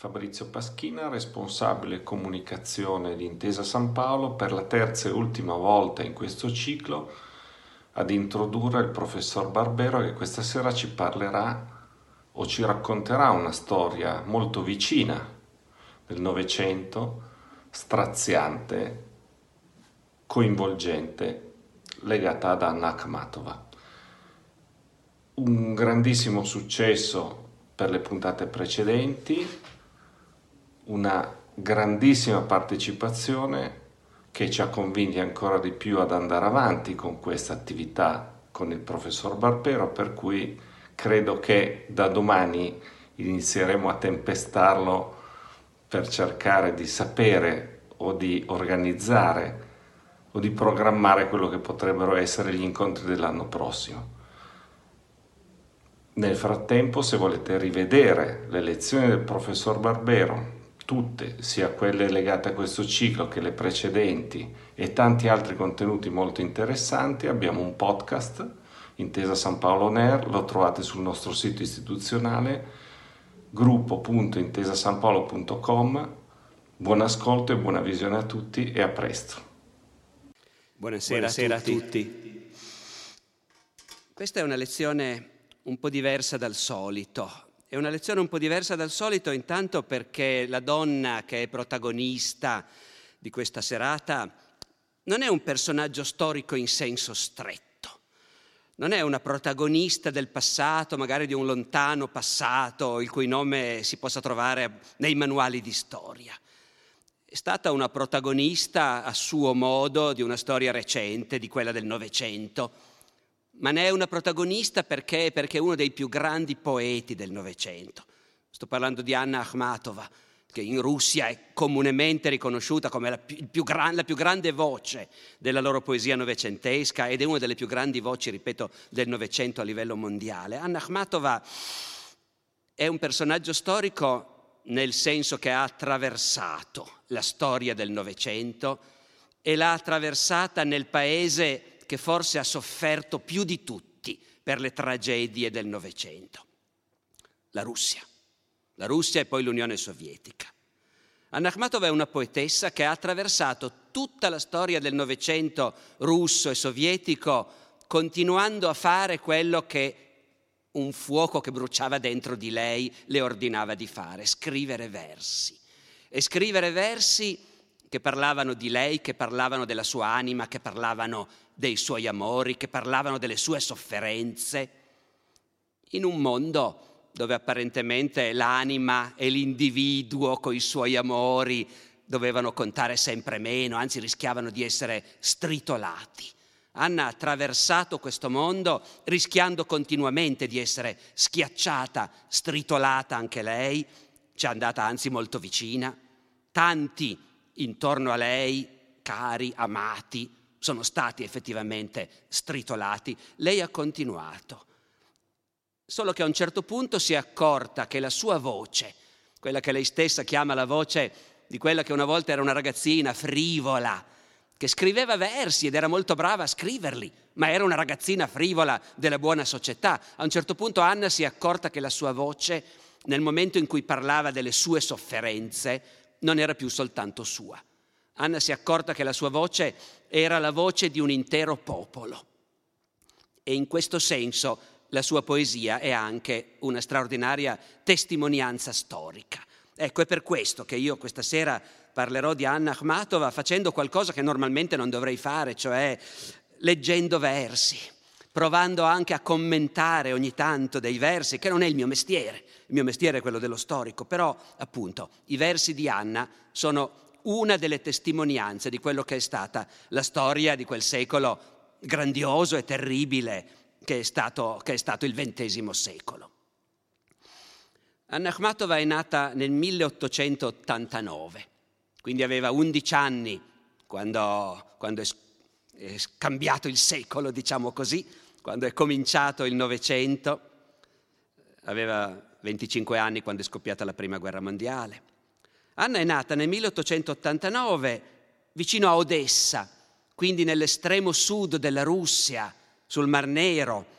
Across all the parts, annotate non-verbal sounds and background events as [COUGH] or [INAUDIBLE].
Fabrizio Paschina, responsabile comunicazione di Intesa San Paolo, per la terza e ultima volta in questo ciclo ad introdurre il professor Barbero che questa sera ci parlerà o ci racconterà una storia molto vicina del Novecento, straziante, coinvolgente, legata ad Anna Akhmatova. Un grandissimo successo per le puntate precedenti, una grandissima partecipazione che ci ha convinti ancora di più ad andare avanti con questa attività con il professor Barbero, per cui credo che da domani inizieremo a tempestarlo per cercare di sapere o di organizzare o di programmare quello che potrebbero essere gli incontri dell'anno prossimo. Nel frattempo, se volete rivedere le lezioni del professor Barbero, tutte, sia quelle legate a questo ciclo che le precedenti e tanti altri contenuti molto interessanti, abbiamo un podcast, Intesa San Paolo Ner, lo trovate sul nostro sito istituzionale gruppo.intesasanpaolo.com. Buon ascolto e buona visione a tutti e a presto. Buonasera, Buonasera a, tutti. a tutti. Questa è una lezione un po' diversa dal solito è una lezione un po' diversa dal solito intanto perché la donna che è protagonista di questa serata non è un personaggio storico in senso stretto, non è una protagonista del passato, magari di un lontano passato, il cui nome si possa trovare nei manuali di storia. È stata una protagonista a suo modo di una storia recente, di quella del Novecento ma ne è una protagonista perché, perché è uno dei più grandi poeti del Novecento. Sto parlando di Anna Akhmatova, che in Russia è comunemente riconosciuta come la più, più gran, la più, grande voce della loro poesia novecentesca ed è una delle più grandi voci, ripeto, del Novecento a livello mondiale. Anna Akhmatova è un personaggio storico nel senso che ha attraversato la storia del Novecento e l'ha attraversata nel paese che forse ha sofferto più di tutti per le tragedie del Novecento. La Russia. La Russia e poi l'Unione Sovietica. Anna Akhmatova è una poetessa che ha attraversato tutta la storia del Novecento russo e sovietico continuando a fare quello che un fuoco che bruciava dentro di lei le ordinava di fare, scrivere versi. E scrivere versi che parlavano di lei, che parlavano della sua anima, che parlavano dei suoi amori, che parlavano delle sue sofferenze, in un mondo dove apparentemente l'anima e l'individuo con i suoi amori dovevano contare sempre meno, anzi rischiavano di essere stritolati. Anna ha attraversato questo mondo rischiando continuamente di essere schiacciata, stritolata anche lei, ci è andata anzi molto vicina. Tanti intorno a lei, cari, amati, sono stati effettivamente stritolati, lei ha continuato. Solo che a un certo punto si è accorta che la sua voce, quella che lei stessa chiama la voce di quella che una volta era una ragazzina frivola, che scriveva versi ed era molto brava a scriverli, ma era una ragazzina frivola della buona società. A un certo punto Anna si è accorta che la sua voce, nel momento in cui parlava delle sue sofferenze, non era più soltanto sua. Anna si è accorta che la sua voce era la voce di un intero popolo e in questo senso la sua poesia è anche una straordinaria testimonianza storica. Ecco, è per questo che io questa sera parlerò di Anna Akhmatova facendo qualcosa che normalmente non dovrei fare, cioè leggendo versi, provando anche a commentare ogni tanto dei versi, che non è il mio mestiere, il mio mestiere è quello dello storico, però appunto i versi di Anna sono una delle testimonianze di quello che è stata la storia di quel secolo grandioso e terribile che è stato, che è stato il XX secolo. Anna Akhmatova è nata nel 1889, quindi aveva 11 anni quando, quando è cambiato il secolo, diciamo così, quando è cominciato il Novecento, aveva 25 anni quando è scoppiata la Prima Guerra Mondiale. Anna è nata nel 1889 vicino a Odessa, quindi nell'estremo sud della Russia, sul Mar Nero,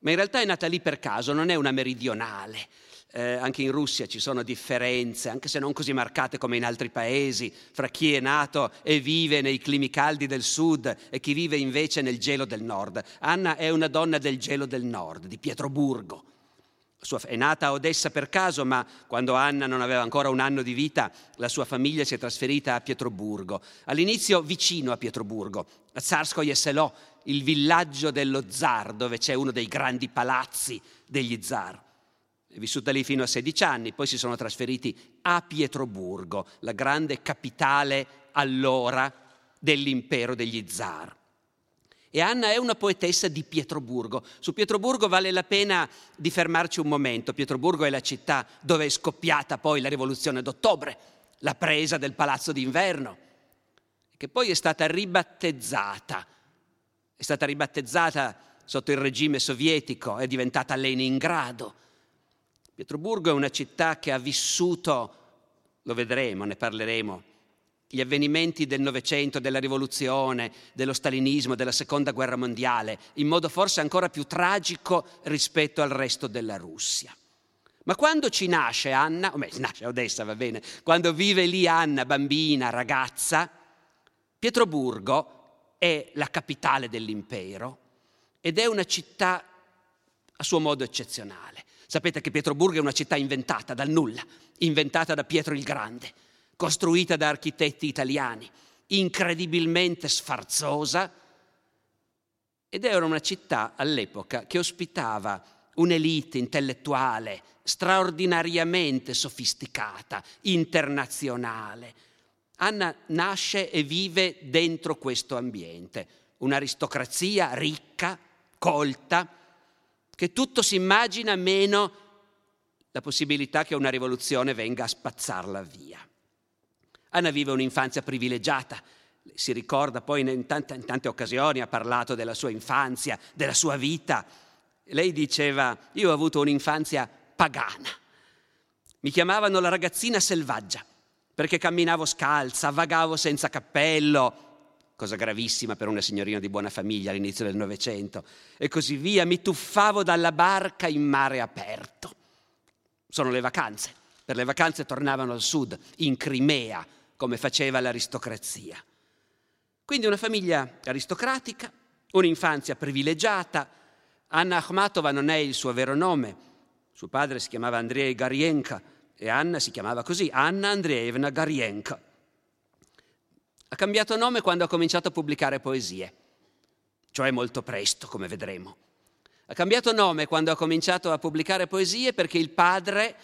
ma in realtà è nata lì per caso, non è una meridionale. Eh, anche in Russia ci sono differenze, anche se non così marcate come in altri paesi, fra chi è nato e vive nei climi caldi del sud e chi vive invece nel gelo del nord. Anna è una donna del gelo del nord, di Pietroburgo. È nata a Odessa per caso, ma quando Anna non aveva ancora un anno di vita, la sua famiglia si è trasferita a Pietroburgo. All'inizio vicino a Pietroburgo, a Tsarskoye Selo, il villaggio dello zar, dove c'è uno dei grandi palazzi degli zar. Vissuta lì fino a 16 anni, poi si sono trasferiti a Pietroburgo, la grande capitale allora dell'impero degli zar. E Anna è una poetessa di Pietroburgo. Su Pietroburgo vale la pena di fermarci un momento. Pietroburgo è la città dove è scoppiata poi la rivoluzione d'ottobre, la presa del palazzo d'inverno, che poi è stata ribattezzata. È stata ribattezzata sotto il regime sovietico, è diventata Leningrado. Pietroburgo è una città che ha vissuto, lo vedremo, ne parleremo, gli avvenimenti del Novecento, della rivoluzione, dello stalinismo, della seconda guerra mondiale, in modo forse ancora più tragico rispetto al resto della Russia. Ma quando ci nasce Anna, o meglio, [LAUGHS] nasce Odessa, va bene, quando vive lì Anna, bambina, ragazza, Pietroburgo è la capitale dell'impero ed è una città a suo modo eccezionale. Sapete che Pietroburgo è una città inventata dal nulla, inventata da Pietro il Grande costruita da architetti italiani, incredibilmente sfarzosa, ed era una città all'epoca che ospitava un'elite intellettuale straordinariamente sofisticata, internazionale. Anna nasce e vive dentro questo ambiente, un'aristocrazia ricca, colta, che tutto si immagina meno la possibilità che una rivoluzione venga a spazzarla via. Anna vive un'infanzia privilegiata, si ricorda poi in tante, in tante occasioni, ha parlato della sua infanzia, della sua vita. Lei diceva, io ho avuto un'infanzia pagana. Mi chiamavano la ragazzina selvaggia perché camminavo scalza, vagavo senza cappello, cosa gravissima per una signorina di buona famiglia all'inizio del Novecento, e così via, mi tuffavo dalla barca in mare aperto. Sono le vacanze. Per le vacanze tornavano al sud, in Crimea, come faceva l'aristocrazia. Quindi una famiglia aristocratica, un'infanzia privilegiata. Anna Akhmatova non è il suo vero nome. Suo padre si chiamava Andrei Garienka e Anna si chiamava così, Anna Andreevna Garienka. Ha cambiato nome quando ha cominciato a pubblicare poesie, cioè molto presto, come vedremo. Ha cambiato nome quando ha cominciato a pubblicare poesie perché il padre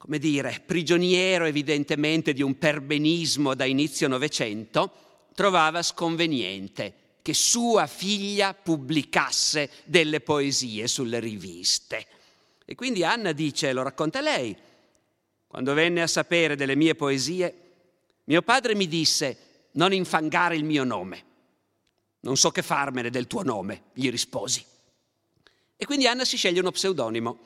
come dire, prigioniero evidentemente di un perbenismo da inizio Novecento, trovava sconveniente che sua figlia pubblicasse delle poesie sulle riviste. E quindi Anna dice, lo racconta lei, quando venne a sapere delle mie poesie, mio padre mi disse, non infangare il mio nome. Non so che farmene del tuo nome, gli risposi. E quindi Anna si sceglie uno pseudonimo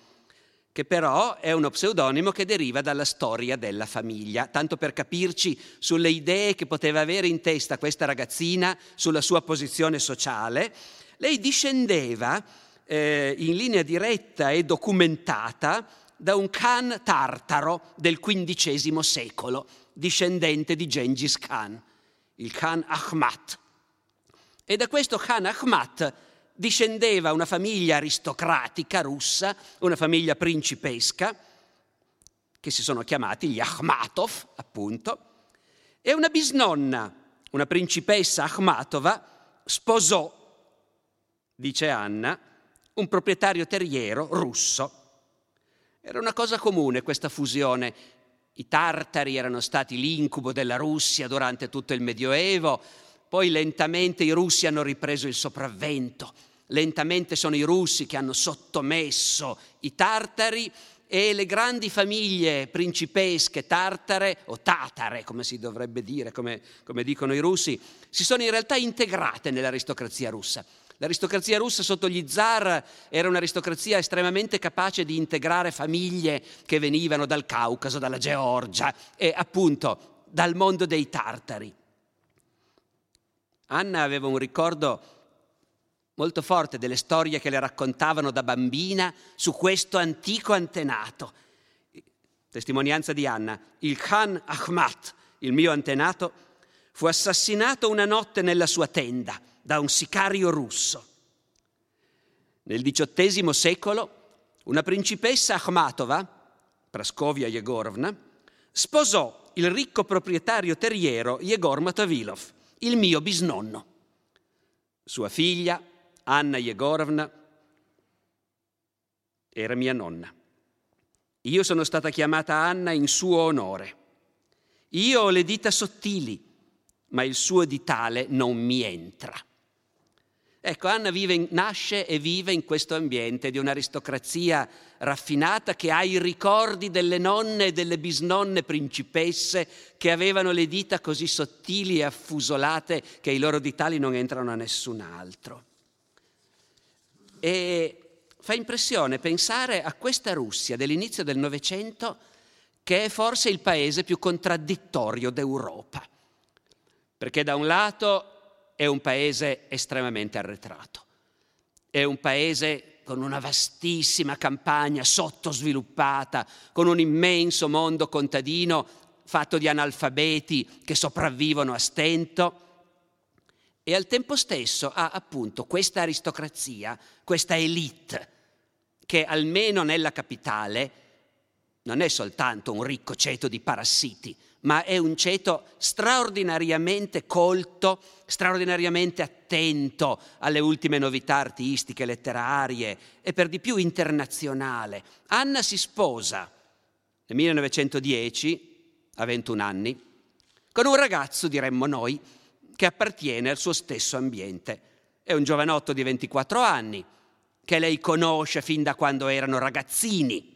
che però è uno pseudonimo che deriva dalla storia della famiglia, tanto per capirci sulle idee che poteva avere in testa questa ragazzina sulla sua posizione sociale. Lei discendeva eh, in linea diretta e documentata da un Khan tartaro del XV secolo, discendente di Gengis Khan, il Khan Ahmad. E da questo Khan Ahmad discendeva una famiglia aristocratica russa, una famiglia principesca, che si sono chiamati gli Akhmatov, appunto, e una bisnonna, una principessa Akhmatova, sposò, dice Anna, un proprietario terriero russo. Era una cosa comune questa fusione. I tartari erano stati l'incubo della Russia durante tutto il Medioevo, poi lentamente i russi hanno ripreso il sopravvento, lentamente sono i russi che hanno sottomesso i tartari e le grandi famiglie principesche tartare, o tatare come si dovrebbe dire, come, come dicono i russi, si sono in realtà integrate nell'aristocrazia russa. L'aristocrazia russa sotto gli zar era un'aristocrazia estremamente capace di integrare famiglie che venivano dal Caucaso, dalla Georgia e appunto dal mondo dei tartari. Anna aveva un ricordo molto forte delle storie che le raccontavano da bambina su questo antico antenato. Testimonianza di Anna, il Khan Ahmat, il mio antenato, fu assassinato una notte nella sua tenda da un sicario russo. Nel XVIII secolo una principessa Akhmatova, Praskovia Yegorovna, sposò il ricco proprietario terriero Yegor Matovilov, il mio bisnonno. Sua figlia, Anna Yegorovna era mia nonna. Io sono stata chiamata Anna in suo onore. Io ho le dita sottili, ma il suo ditale non mi entra. Ecco, Anna vive, nasce e vive in questo ambiente di un'aristocrazia raffinata che ha i ricordi delle nonne e delle bisnonne principesse che avevano le dita così sottili e affusolate che i loro ditali non entrano a nessun altro. E fa impressione pensare a questa Russia dell'inizio del Novecento che è forse il paese più contraddittorio d'Europa. Perché da un lato è un paese estremamente arretrato, è un paese con una vastissima campagna sottosviluppata, con un immenso mondo contadino fatto di analfabeti che sopravvivono a stento, e al tempo stesso ha appunto questa aristocrazia, questa elite, che almeno nella capitale non è soltanto un ricco ceto di parassiti, ma è un ceto straordinariamente colto, straordinariamente attento alle ultime novità artistiche, letterarie e per di più internazionale. Anna si sposa nel 1910, a 21 anni, con un ragazzo, diremmo noi, che appartiene al suo stesso ambiente. È un giovanotto di 24 anni che lei conosce fin da quando erano ragazzini.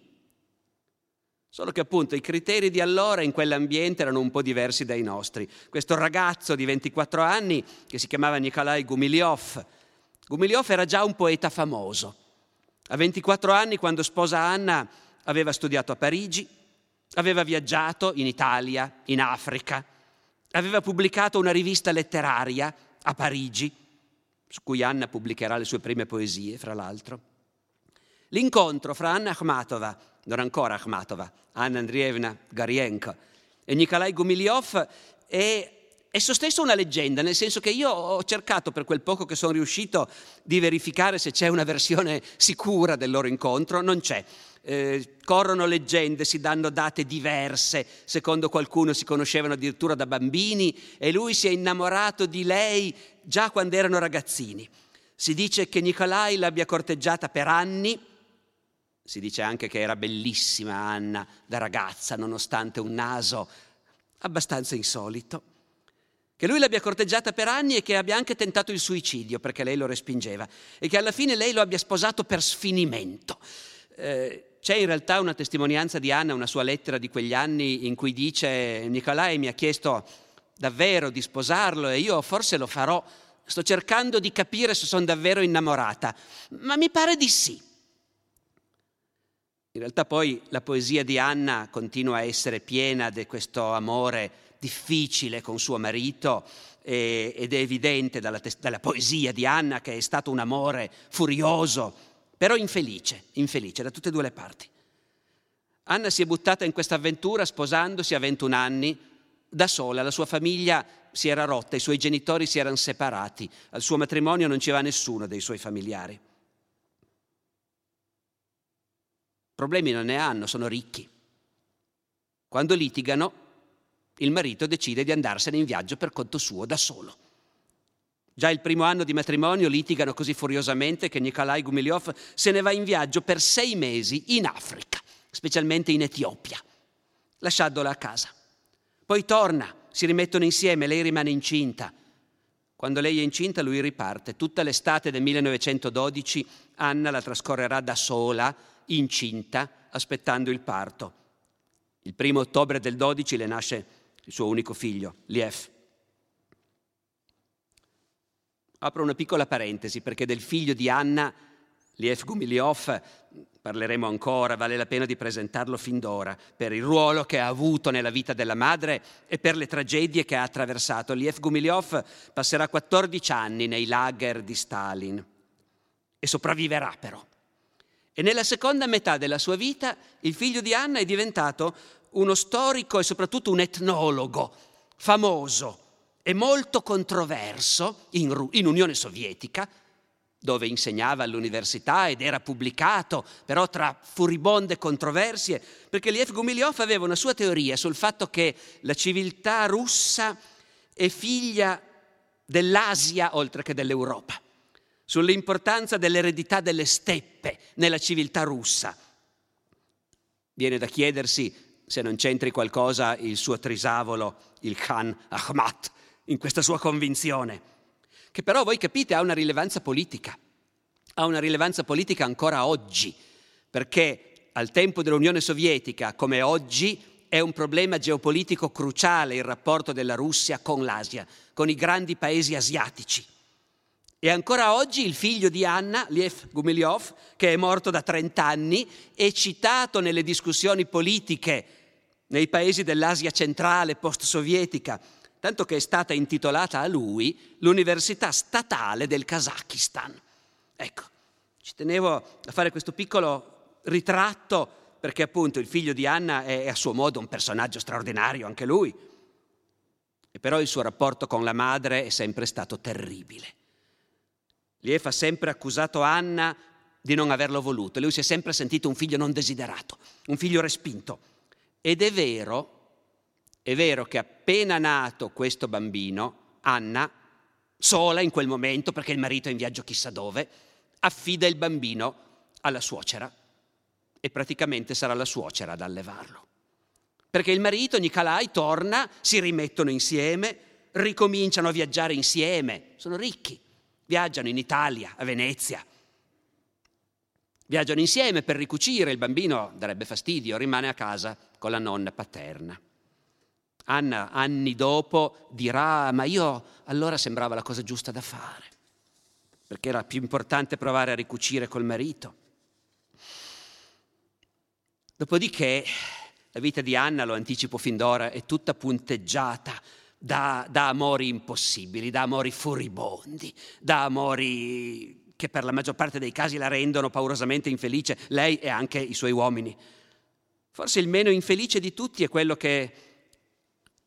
Solo che appunto i criteri di allora in quell'ambiente erano un po' diversi dai nostri. Questo ragazzo di 24 anni, che si chiamava Nikolai Gumilyov, Gumilyov era già un poeta famoso. A 24 anni, quando sposa Anna, aveva studiato a Parigi, aveva viaggiato in Italia, in Africa, aveva pubblicato una rivista letteraria a Parigi, su cui Anna pubblicherà le sue prime poesie, fra l'altro. L'incontro fra Anna Akhmatova, non ancora Akhmatova, Anna Andrievna Garienko, e Nikolai Gumilyov è esso stesso una leggenda, nel senso che io ho cercato per quel poco che sono riuscito di verificare se c'è una versione sicura del loro incontro, non c'è. Eh, corrono leggende, si danno date diverse, secondo qualcuno si conoscevano addirittura da bambini e lui si è innamorato di lei già quando erano ragazzini. Si dice che Nicolai l'abbia corteggiata per anni, si dice anche che era bellissima Anna da ragazza, nonostante un naso abbastanza insolito, che lui l'abbia corteggiata per anni e che abbia anche tentato il suicidio perché lei lo respingeva e che alla fine lei lo abbia sposato per sfinimento. Eh, c'è in realtà una testimonianza di Anna, una sua lettera di quegli anni in cui dice Nicolai mi ha chiesto davvero di sposarlo e io forse lo farò, sto cercando di capire se sono davvero innamorata, ma mi pare di sì. In realtà poi la poesia di Anna continua a essere piena di questo amore difficile con suo marito ed è evidente dalla, dalla poesia di Anna che è stato un amore furioso, però infelice, infelice da tutte e due le parti. Anna si è buttata in questa avventura sposandosi a 21 anni, da sola, la sua famiglia si era rotta, i suoi genitori si erano separati, al suo matrimonio non c'era nessuno dei suoi familiari. Problemi non ne hanno, sono ricchi. Quando litigano, il marito decide di andarsene in viaggio per conto suo da solo. Già il primo anno di matrimonio litigano così furiosamente che Nikolai Gumilyov se ne va in viaggio per sei mesi in Africa, specialmente in Etiopia, lasciandola a casa. Poi torna, si rimettono insieme, lei rimane incinta. Quando lei è incinta lui riparte. Tutta l'estate del 1912 Anna la trascorrerà da sola incinta, aspettando il parto. Il primo ottobre del 12 le nasce il suo unico figlio, Lief. Apro una piccola parentesi perché del figlio di Anna, Lief Gumiliov, parleremo ancora, vale la pena di presentarlo fin d'ora, per il ruolo che ha avuto nella vita della madre e per le tragedie che ha attraversato. Lief Gumiliov passerà 14 anni nei lager di Stalin e sopravviverà però. E nella seconda metà della sua vita il figlio di Anna è diventato uno storico e soprattutto un etnologo famoso e molto controverso in, in Unione Sovietica, dove insegnava all'università ed era pubblicato, però tra furibonde controversie, perché Liev Gumilyov aveva una sua teoria sul fatto che la civiltà russa è figlia dell'Asia oltre che dell'Europa, sull'importanza dell'eredità delle steppe nella civiltà russa. Viene da chiedersi se non c'entri qualcosa il suo trisavolo, il Khan Ahmad, in questa sua convinzione, che però voi capite ha una rilevanza politica, ha una rilevanza politica ancora oggi, perché al tempo dell'Unione Sovietica, come oggi, è un problema geopolitico cruciale il rapporto della Russia con l'Asia, con i grandi paesi asiatici. E ancora oggi il figlio di Anna, Liev Gumilyov, che è morto da 30 anni, è citato nelle discussioni politiche nei paesi dell'Asia centrale post-sovietica, tanto che è stata intitolata a lui l'Università Statale del Kazakistan. Ecco, ci tenevo a fare questo piccolo ritratto perché appunto il figlio di Anna è a suo modo un personaggio straordinario, anche lui. E però il suo rapporto con la madre è sempre stato terribile. Lief ha sempre accusato Anna di non averlo voluto, lui si è sempre sentito un figlio non desiderato, un figlio respinto. Ed è vero, è vero che appena nato questo bambino, Anna, sola in quel momento, perché il marito è in viaggio chissà dove, affida il bambino alla suocera e praticamente sarà la suocera ad allevarlo. Perché il marito, Nicolai, torna, si rimettono insieme, ricominciano a viaggiare insieme, sono ricchi, viaggiano in Italia, a Venezia, Viaggiano insieme per ricucire, il bambino darebbe fastidio, rimane a casa con la nonna paterna. Anna, anni dopo, dirà, ma io allora sembrava la cosa giusta da fare, perché era più importante provare a ricucire col marito. Dopodiché la vita di Anna, lo anticipo fin d'ora, è tutta punteggiata da, da amori impossibili, da amori furibondi, da amori che per la maggior parte dei casi la rendono paurosamente infelice, lei e anche i suoi uomini. Forse il meno infelice di tutti è quello che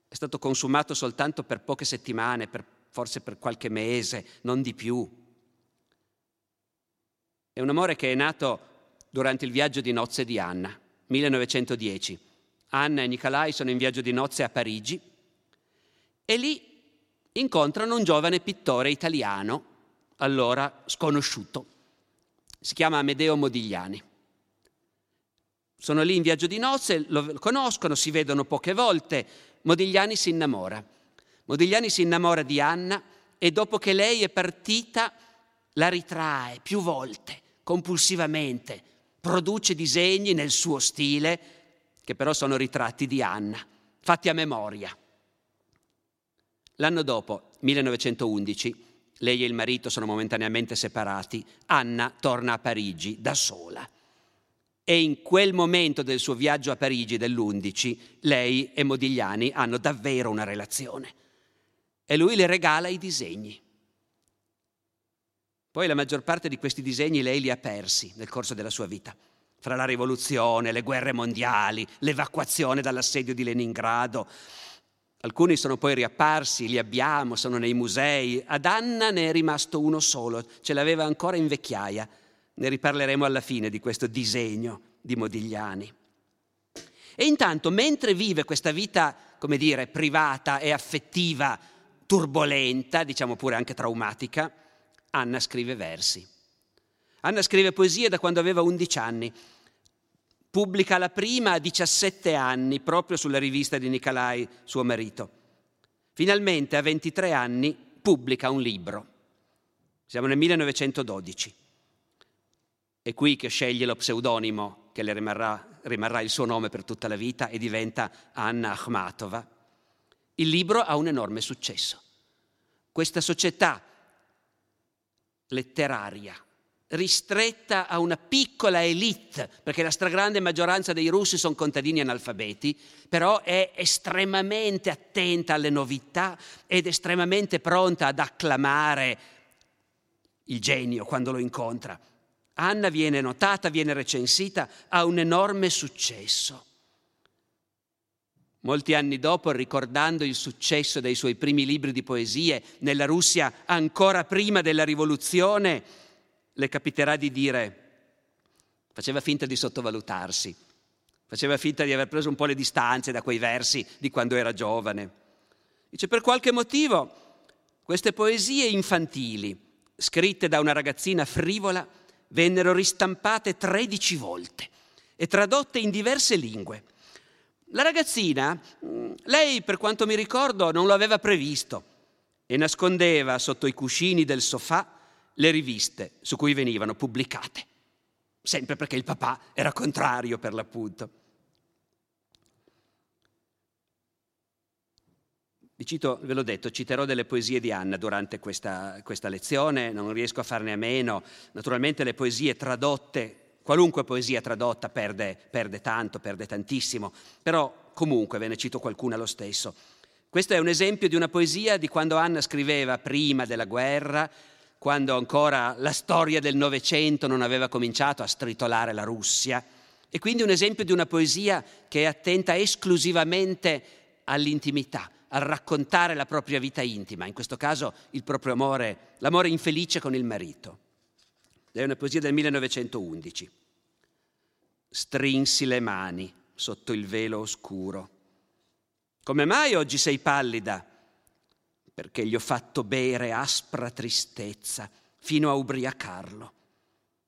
è stato consumato soltanto per poche settimane, per, forse per qualche mese, non di più. È un amore che è nato durante il viaggio di nozze di Anna, 1910. Anna e Nicolai sono in viaggio di nozze a Parigi e lì incontrano un giovane pittore italiano allora sconosciuto. Si chiama Amedeo Modigliani. Sono lì in viaggio di nozze, lo conoscono, si vedono poche volte. Modigliani si innamora. Modigliani si innamora di Anna e dopo che lei è partita la ritrae più volte, compulsivamente. Produce disegni nel suo stile, che però sono ritratti di Anna, fatti a memoria. L'anno dopo, 1911, lei e il marito sono momentaneamente separati. Anna torna a Parigi da sola. E in quel momento del suo viaggio a Parigi dell'11, lei e Modigliani hanno davvero una relazione. E lui le regala i disegni. Poi la maggior parte di questi disegni lei li ha persi nel corso della sua vita. Fra la rivoluzione, le guerre mondiali, l'evacuazione dall'assedio di Leningrado, Alcuni sono poi riapparsi, li abbiamo, sono nei musei. Ad Anna ne è rimasto uno solo, ce l'aveva ancora in vecchiaia. Ne riparleremo alla fine di questo disegno di Modigliani. E intanto, mentre vive questa vita, come dire, privata e affettiva, turbolenta, diciamo pure anche traumatica, Anna scrive versi. Anna scrive poesie da quando aveva 11 anni Pubblica la prima a 17 anni, proprio sulla rivista di Nicolai, suo marito. Finalmente, a 23 anni, pubblica un libro. Siamo nel 1912. È qui che sceglie lo pseudonimo che le rimarrà, rimarrà il suo nome per tutta la vita e diventa Anna Akhmatova. Il libro ha un enorme successo. Questa società letteraria ristretta a una piccola elite, perché la stragrande maggioranza dei russi sono contadini analfabeti, però è estremamente attenta alle novità ed estremamente pronta ad acclamare il genio quando lo incontra. Anna viene notata, viene recensita, ha un enorme successo. Molti anni dopo, ricordando il successo dei suoi primi libri di poesie nella Russia ancora prima della rivoluzione, le capiterà di dire, faceva finta di sottovalutarsi, faceva finta di aver preso un po' le distanze da quei versi di quando era giovane. Dice, per qualche motivo queste poesie infantili, scritte da una ragazzina frivola, vennero ristampate 13 volte e tradotte in diverse lingue. La ragazzina, lei per quanto mi ricordo, non lo aveva previsto e nascondeva sotto i cuscini del sofà le riviste su cui venivano pubblicate, sempre perché il papà era contrario per l'appunto. Vi cito, ve l'ho detto, citerò delle poesie di Anna durante questa, questa lezione, non riesco a farne a meno. Naturalmente le poesie tradotte, qualunque poesia tradotta perde, perde tanto, perde tantissimo, però comunque ve ne cito qualcuna lo stesso. Questo è un esempio di una poesia di quando Anna scriveva prima della guerra, quando ancora la storia del Novecento non aveva cominciato a stritolare la Russia. E quindi un esempio di una poesia che è attenta esclusivamente all'intimità, al raccontare la propria vita intima, in questo caso il proprio amore, l'amore infelice con il marito. È una poesia del 1911. Strinsi le mani sotto il velo oscuro. Come mai oggi sei pallida? Perché gli ho fatto bere aspra tristezza fino a ubriacarlo.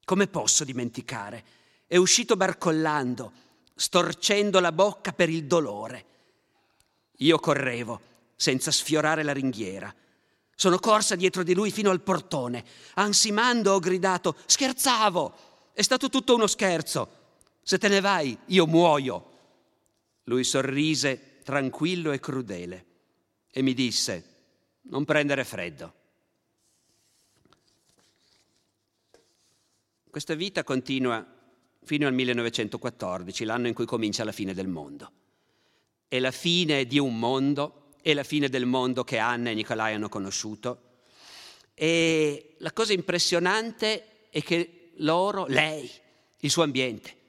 Come posso dimenticare? È uscito barcollando, storcendo la bocca per il dolore. Io correvo, senza sfiorare la ringhiera. Sono corsa dietro di lui fino al portone. Ansimando ho gridato, scherzavo, è stato tutto uno scherzo. Se te ne vai, io muoio. Lui sorrise tranquillo e crudele e mi disse, non prendere freddo. Questa vita continua fino al 1914, l'anno in cui comincia la fine del mondo. È la fine di un mondo, è la fine del mondo che Anna e Nicolai hanno conosciuto. E la cosa impressionante è che loro, lei, il suo ambiente,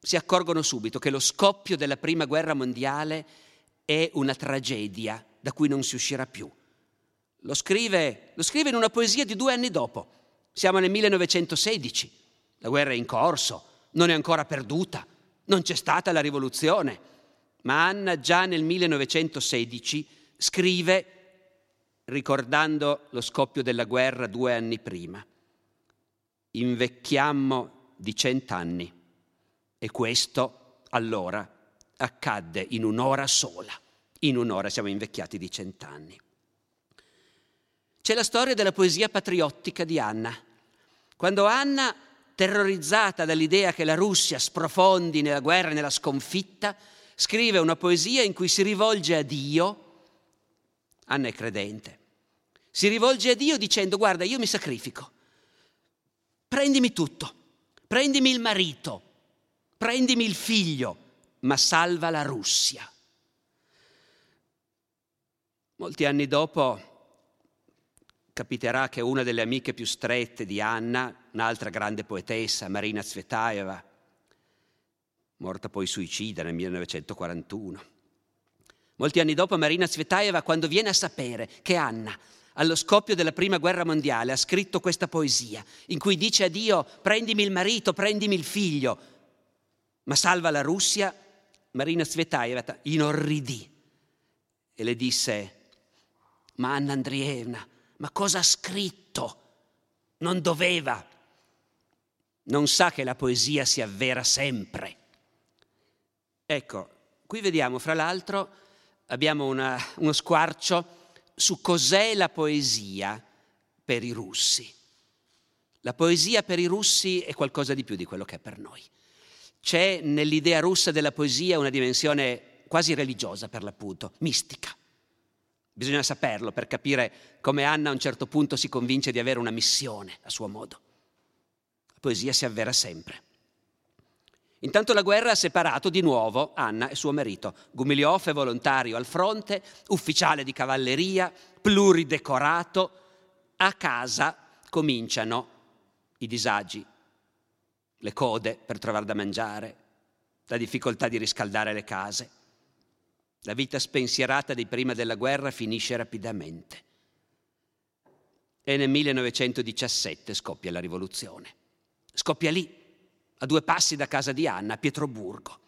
si accorgono subito che lo scoppio della prima guerra mondiale è una tragedia da cui non si uscirà più. Lo scrive, lo scrive in una poesia di due anni dopo. Siamo nel 1916, la guerra è in corso, non è ancora perduta, non c'è stata la rivoluzione. Ma Anna già nel 1916 scrive, ricordando lo scoppio della guerra due anni prima, invecchiammo di cent'anni e questo allora accadde in un'ora sola. In un'ora siamo invecchiati di cent'anni. C'è la storia della poesia patriottica di Anna. Quando Anna, terrorizzata dall'idea che la Russia sprofondi nella guerra e nella sconfitta, scrive una poesia in cui si rivolge a Dio. Anna è credente. Si rivolge a Dio dicendo guarda, io mi sacrifico. Prendimi tutto. Prendimi il marito. Prendimi il figlio, ma salva la Russia. Molti anni dopo capiterà che una delle amiche più strette di Anna, un'altra grande poetessa, Marina Zvetaeva, morta poi suicida nel 1941. Molti anni dopo Marina Zvetaeva, quando viene a sapere che Anna, allo scoppio della prima guerra mondiale, ha scritto questa poesia in cui dice a Dio prendimi il marito, prendimi il figlio, ma salva la Russia, Marina Zvetaeva inorridì e le disse, ma Anna Andrievna, ma cosa ha scritto? Non doveva. Non sa che la poesia si avvera sempre. Ecco, qui vediamo, fra l'altro, abbiamo una, uno squarcio su cos'è la poesia per i russi. La poesia per i russi è qualcosa di più di quello che è per noi. C'è nell'idea russa della poesia una dimensione quasi religiosa per l'appunto, mistica. Bisogna saperlo per capire come Anna a un certo punto si convince di avere una missione a suo modo. La poesia si avvera sempre. Intanto la guerra ha separato di nuovo Anna e suo marito. Gumilyov è volontario al fronte, ufficiale di cavalleria, pluridecorato. A casa cominciano i disagi, le code per trovare da mangiare, la difficoltà di riscaldare le case. La vita spensierata di prima della guerra finisce rapidamente. E nel 1917 scoppia la rivoluzione. Scoppia lì, a due passi da casa di Anna, a Pietroburgo.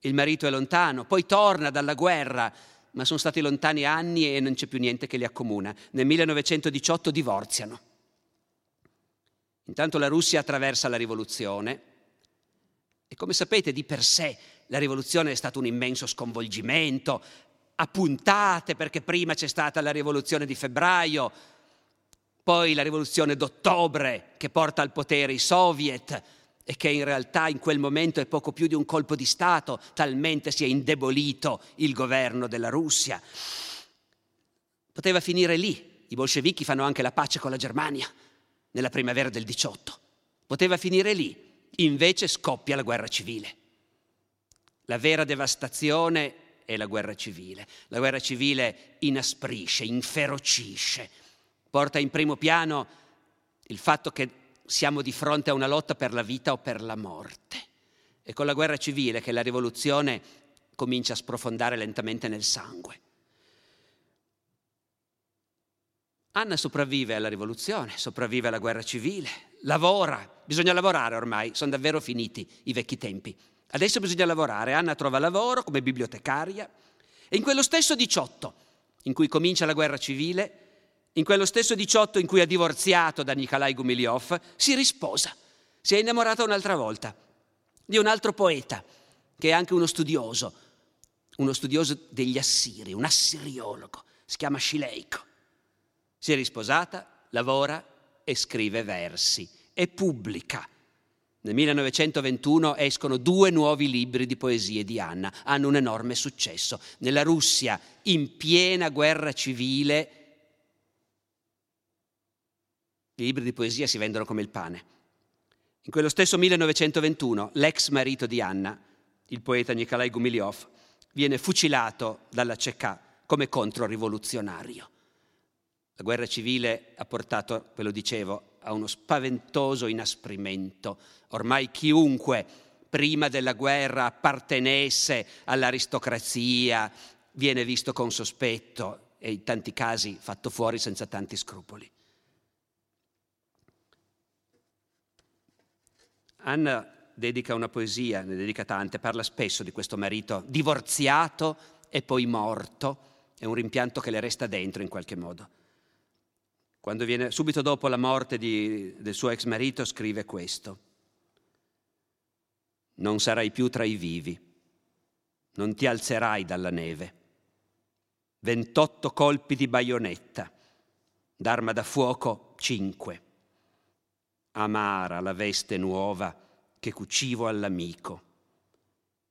Il marito è lontano, poi torna dalla guerra, ma sono stati lontani anni e non c'è più niente che li accomuna. Nel 1918 divorziano. Intanto la Russia attraversa la rivoluzione e come sapete di per sé la rivoluzione è stato un immenso sconvolgimento, a puntate perché prima c'è stata la rivoluzione di febbraio, poi la rivoluzione d'ottobre che porta al potere i soviet e che in realtà in quel momento è poco più di un colpo di Stato, talmente si è indebolito il governo della Russia. Poteva finire lì, i bolscevichi fanno anche la pace con la Germania nella primavera del 18. Poteva finire lì, invece scoppia la guerra civile. La vera devastazione è la guerra civile. La guerra civile inasprisce, inferocisce, porta in primo piano il fatto che siamo di fronte a una lotta per la vita o per la morte. È con la guerra civile che la rivoluzione comincia a sprofondare lentamente nel sangue. Anna sopravvive alla rivoluzione, sopravvive alla guerra civile, lavora, bisogna lavorare ormai, sono davvero finiti i vecchi tempi. Adesso bisogna lavorare, Anna trova lavoro come bibliotecaria e in quello stesso 18 in cui comincia la guerra civile, in quello stesso 18 in cui ha divorziato da Nikolai Gumilyov, si risposa, si è innamorata un'altra volta di un altro poeta che è anche uno studioso, uno studioso degli assiri, un assiriologo, si chiama Scileico. Si è risposata, lavora e scrive versi e pubblica. Nel 1921 escono due nuovi libri di poesie di Anna, hanno un enorme successo. Nella Russia, in piena guerra civile, i libri di poesia si vendono come il pane. In quello stesso 1921 l'ex marito di Anna, il poeta Nikolai Gumilyov, viene fucilato dalla CK come controrivoluzionario. La guerra civile ha portato, ve lo dicevo, a uno spaventoso inasprimento. Ormai chiunque prima della guerra appartenesse all'aristocrazia viene visto con sospetto e in tanti casi fatto fuori senza tanti scrupoli. Anna dedica una poesia, ne dedica tante, parla spesso di questo marito divorziato e poi morto, è un rimpianto che le resta dentro in qualche modo. Quando viene, subito dopo la morte di, del suo ex marito, scrive questo. Non sarai più tra i vivi, non ti alzerai dalla neve. 28 colpi di baionetta, d'arma da fuoco 5. Amara la veste nuova che cucivo all'amico.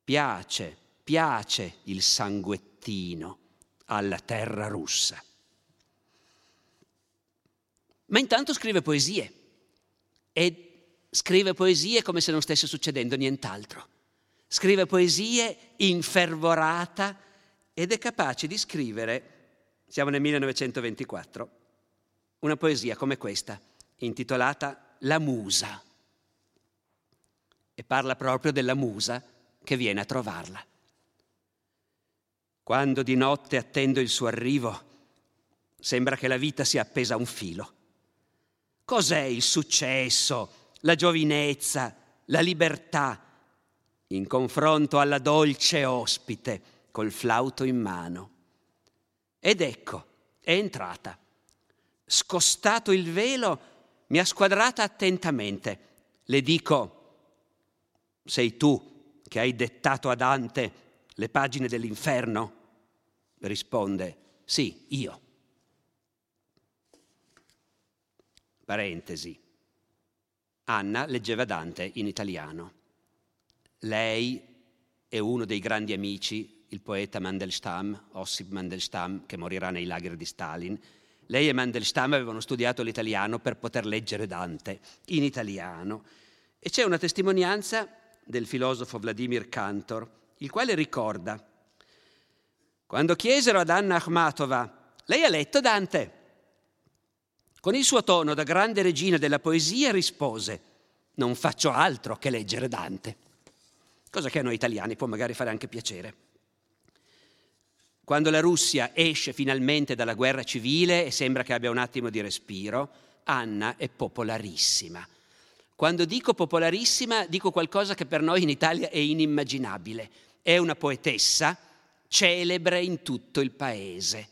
Piace, piace il sanguettino alla terra russa ma intanto scrive poesie e scrive poesie come se non stesse succedendo nient'altro. Scrive poesie infervorata ed è capace di scrivere, siamo nel 1924, una poesia come questa, intitolata La Musa. E parla proprio della musa che viene a trovarla. Quando di notte attendo il suo arrivo, sembra che la vita sia appesa a un filo Cos'è il successo, la giovinezza, la libertà in confronto alla dolce ospite col flauto in mano? Ed ecco, è entrata. Scostato il velo, mi ha squadrata attentamente. Le dico, sei tu che hai dettato a Dante le pagine dell'inferno? Risponde, sì, io. Parentesi. Anna leggeva Dante in italiano. Lei e uno dei grandi amici, il poeta Mandelstam, Ossip Mandelstam, che morirà nei lager di Stalin, lei e Mandelstam avevano studiato l'italiano per poter leggere Dante in italiano. E c'è una testimonianza del filosofo Vladimir Kantor, il quale ricorda, quando chiesero ad Anna Akhmatova, lei ha letto Dante? Con il suo tono da grande regina della poesia rispose, non faccio altro che leggere Dante cosa che a noi italiani può magari fare anche piacere. Quando la Russia esce finalmente dalla guerra civile e sembra che abbia un attimo di respiro, Anna è popolarissima. Quando dico popolarissima, dico qualcosa che per noi in Italia è inimmaginabile. È una poetessa celebre in tutto il paese.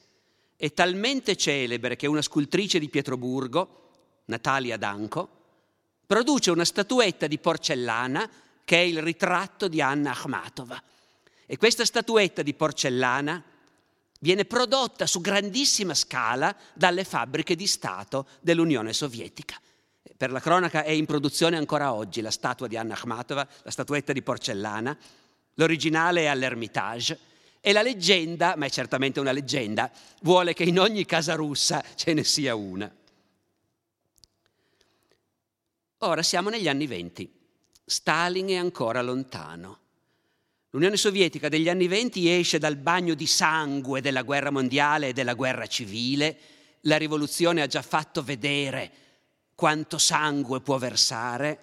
È talmente celebre che una scultrice di Pietroburgo, Natalia Danko, produce una statuetta di porcellana che è il ritratto di Anna Akhmatova. E questa statuetta di porcellana viene prodotta su grandissima scala dalle fabbriche di Stato dell'Unione Sovietica. Per la cronaca è in produzione ancora oggi la statua di Anna Akhmatova, la statuetta di porcellana. L'originale è all'Ermitage e la leggenda, ma è certamente una leggenda, vuole che in ogni casa russa ce ne sia una. Ora siamo negli anni venti. Stalin è ancora lontano. L'Unione Sovietica degli anni venti esce dal bagno di sangue della guerra mondiale e della guerra civile. La rivoluzione ha già fatto vedere quanto sangue può versare,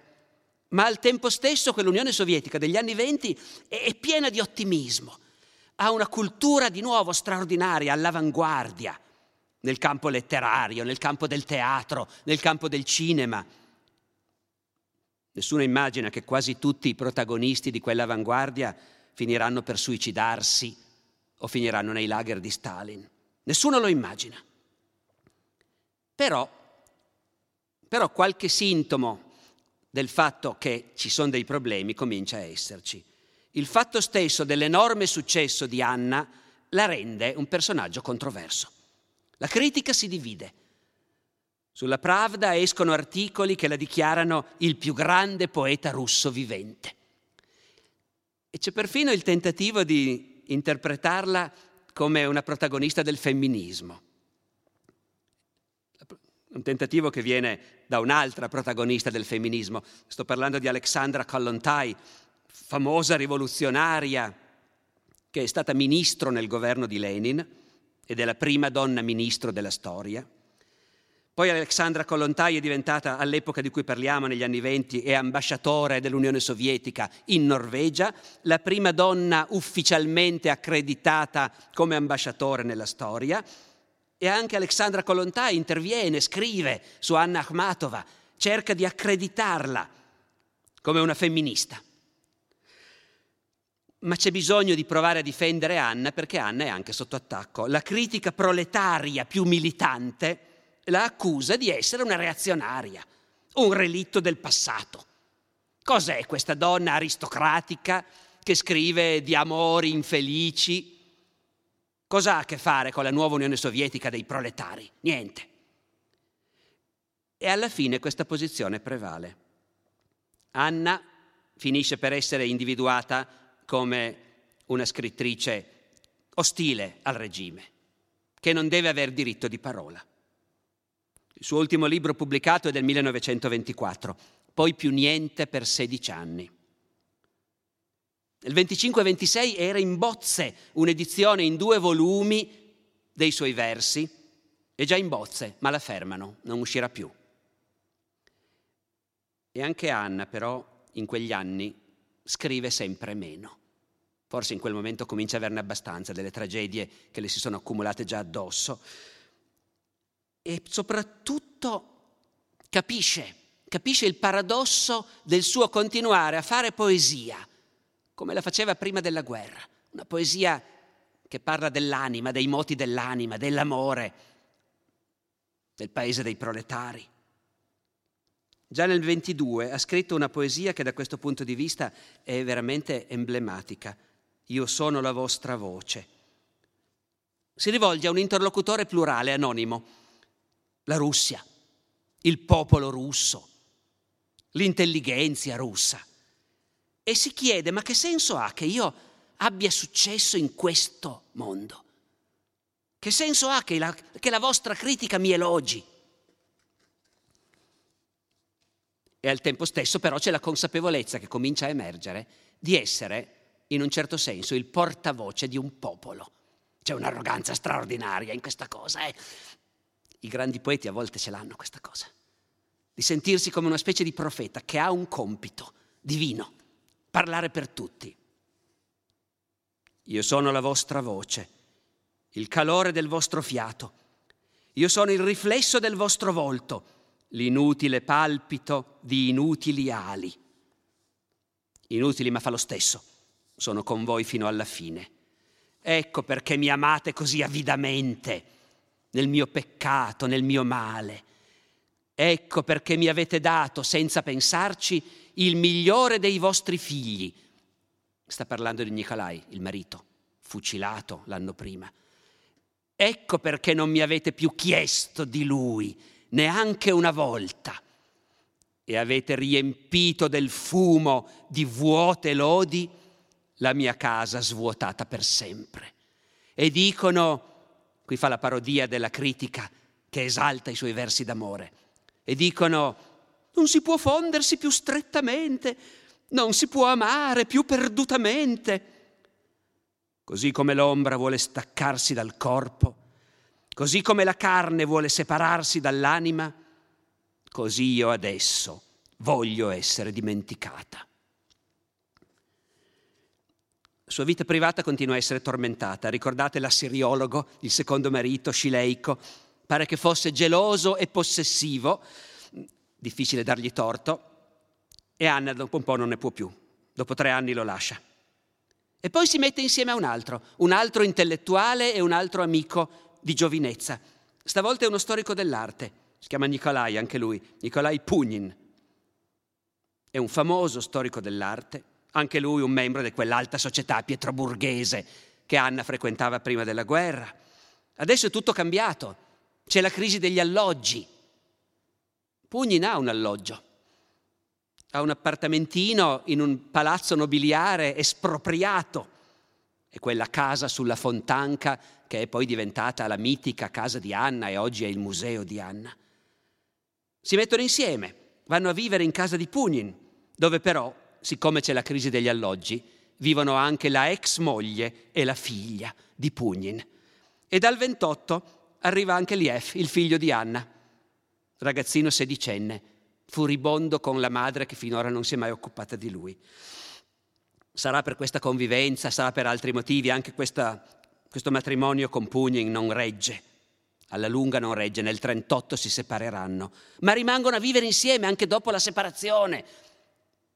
ma al tempo stesso quell'Unione Sovietica degli anni venti è piena di ottimismo, ha una cultura di nuovo straordinaria, all'avanguardia, nel campo letterario, nel campo del teatro, nel campo del cinema Nessuno immagina che quasi tutti i protagonisti di quell'avanguardia finiranno per suicidarsi o finiranno nei lager di Stalin. Nessuno lo immagina. Però, però qualche sintomo del fatto che ci sono dei problemi comincia a esserci. Il fatto stesso dell'enorme successo di Anna la rende un personaggio controverso. La critica si divide. Sulla Pravda escono articoli che la dichiarano il più grande poeta russo vivente. E c'è perfino il tentativo di interpretarla come una protagonista del femminismo. Un tentativo che viene da un'altra protagonista del femminismo. Sto parlando di Alexandra Kollontai, famosa rivoluzionaria che è stata ministro nel governo di Lenin ed è la prima donna ministro della storia. Poi Alexandra Kollontai è diventata, all'epoca di cui parliamo, negli anni venti, è ambasciatore dell'Unione Sovietica in Norvegia, la prima donna ufficialmente accreditata come ambasciatore nella storia. E anche Alexandra Kollontai interviene, scrive su Anna Akhmatova, cerca di accreditarla come una femminista. Ma c'è bisogno di provare a difendere Anna perché Anna è anche sotto attacco. La critica proletaria più militante la accusa di essere una reazionaria, un relitto del passato. Cos'è questa donna aristocratica che scrive di amori infelici? Cosa ha a che fare con la nuova Unione Sovietica dei proletari? Niente. E alla fine questa posizione prevale. Anna finisce per essere individuata come una scrittrice ostile al regime, che non deve aver diritto di parola. Il suo ultimo libro pubblicato è del 1924, poi più niente per 16 anni. Nel 25-26 era in bozze un'edizione in due volumi dei suoi versi, è già in bozze, ma la fermano, non uscirà più. E anche Anna però in quegli anni scrive sempre meno. Forse in quel momento comincia a averne abbastanza delle tragedie che le si sono accumulate già addosso e soprattutto capisce, capisce il paradosso del suo continuare a fare poesia, come la faceva prima della guerra, una poesia che parla dell'anima, dei moti dell'anima, dell'amore, del paese dei proletari. Già nel 22 ha scritto una poesia che da questo punto di vista è veramente emblematica. Io sono la vostra voce. Si rivolge a un interlocutore plurale, anonimo, la Russia, il popolo russo, l'intelligenza russa. E si chiede, ma che senso ha che io abbia successo in questo mondo? Che senso ha che la, che la vostra critica mi elogi? E al tempo stesso però c'è la consapevolezza che comincia a emergere di essere, in un certo senso, il portavoce di un popolo. C'è un'arroganza straordinaria in questa cosa. Eh? I grandi poeti a volte ce l'hanno questa cosa, di sentirsi come una specie di profeta che ha un compito divino, parlare per tutti. Io sono la vostra voce, il calore del vostro fiato. Io sono il riflesso del vostro volto l'inutile palpito di inutili ali. Inutili ma fa lo stesso, sono con voi fino alla fine. Ecco perché mi amate così avidamente, nel mio peccato, nel mio male. Ecco perché mi avete dato, senza pensarci, il migliore dei vostri figli. Sta parlando di Nicolai, il marito, fucilato l'anno prima. Ecco perché non mi avete più chiesto di lui, neanche una volta, e avete riempito del fumo di vuote lodi la mia casa svuotata per sempre. E dicono, qui fa la parodia della critica che esalta i suoi versi d'amore, e dicono, non si può fondersi più strettamente, non si può amare più perdutamente. Così come l'ombra vuole staccarsi dal corpo, Così come la carne vuole separarsi dall'anima, così io adesso voglio essere dimenticata. Sua vita privata continua a essere tormentata. Ricordate l'assiriologo, il secondo marito, Scileico, pare che fosse geloso e possessivo, difficile dargli torto, e Anna dopo un po' non ne può più, dopo tre anni lo lascia. E poi si mette insieme a un altro, un altro intellettuale e un altro amico di giovinezza. Stavolta è uno storico dell'arte, si chiama Nicolai anche lui, Nicolai Pugnin. È un famoso storico dell'arte, anche lui un membro di quell'alta società pietroburghese che Anna frequentava prima della guerra. Adesso è tutto cambiato, c'è la crisi degli alloggi. Pugnin ha un alloggio, ha un appartamentino in un palazzo nobiliare espropriato e quella casa sulla Fontanca che è poi diventata la mitica casa di Anna e oggi è il museo di Anna. Si mettono insieme, vanno a vivere in casa di Pugnin, dove però, siccome c'è la crisi degli alloggi, vivono anche la ex moglie e la figlia di Pugnin. E dal 28 arriva anche Lief, il figlio di Anna, ragazzino sedicenne, furibondo con la madre che finora non si è mai occupata di lui. Sarà per questa convivenza, sarà per altri motivi, anche questa, questo matrimonio con Pugnin non regge. Alla lunga non regge, nel 38 si separeranno, ma rimangono a vivere insieme anche dopo la separazione,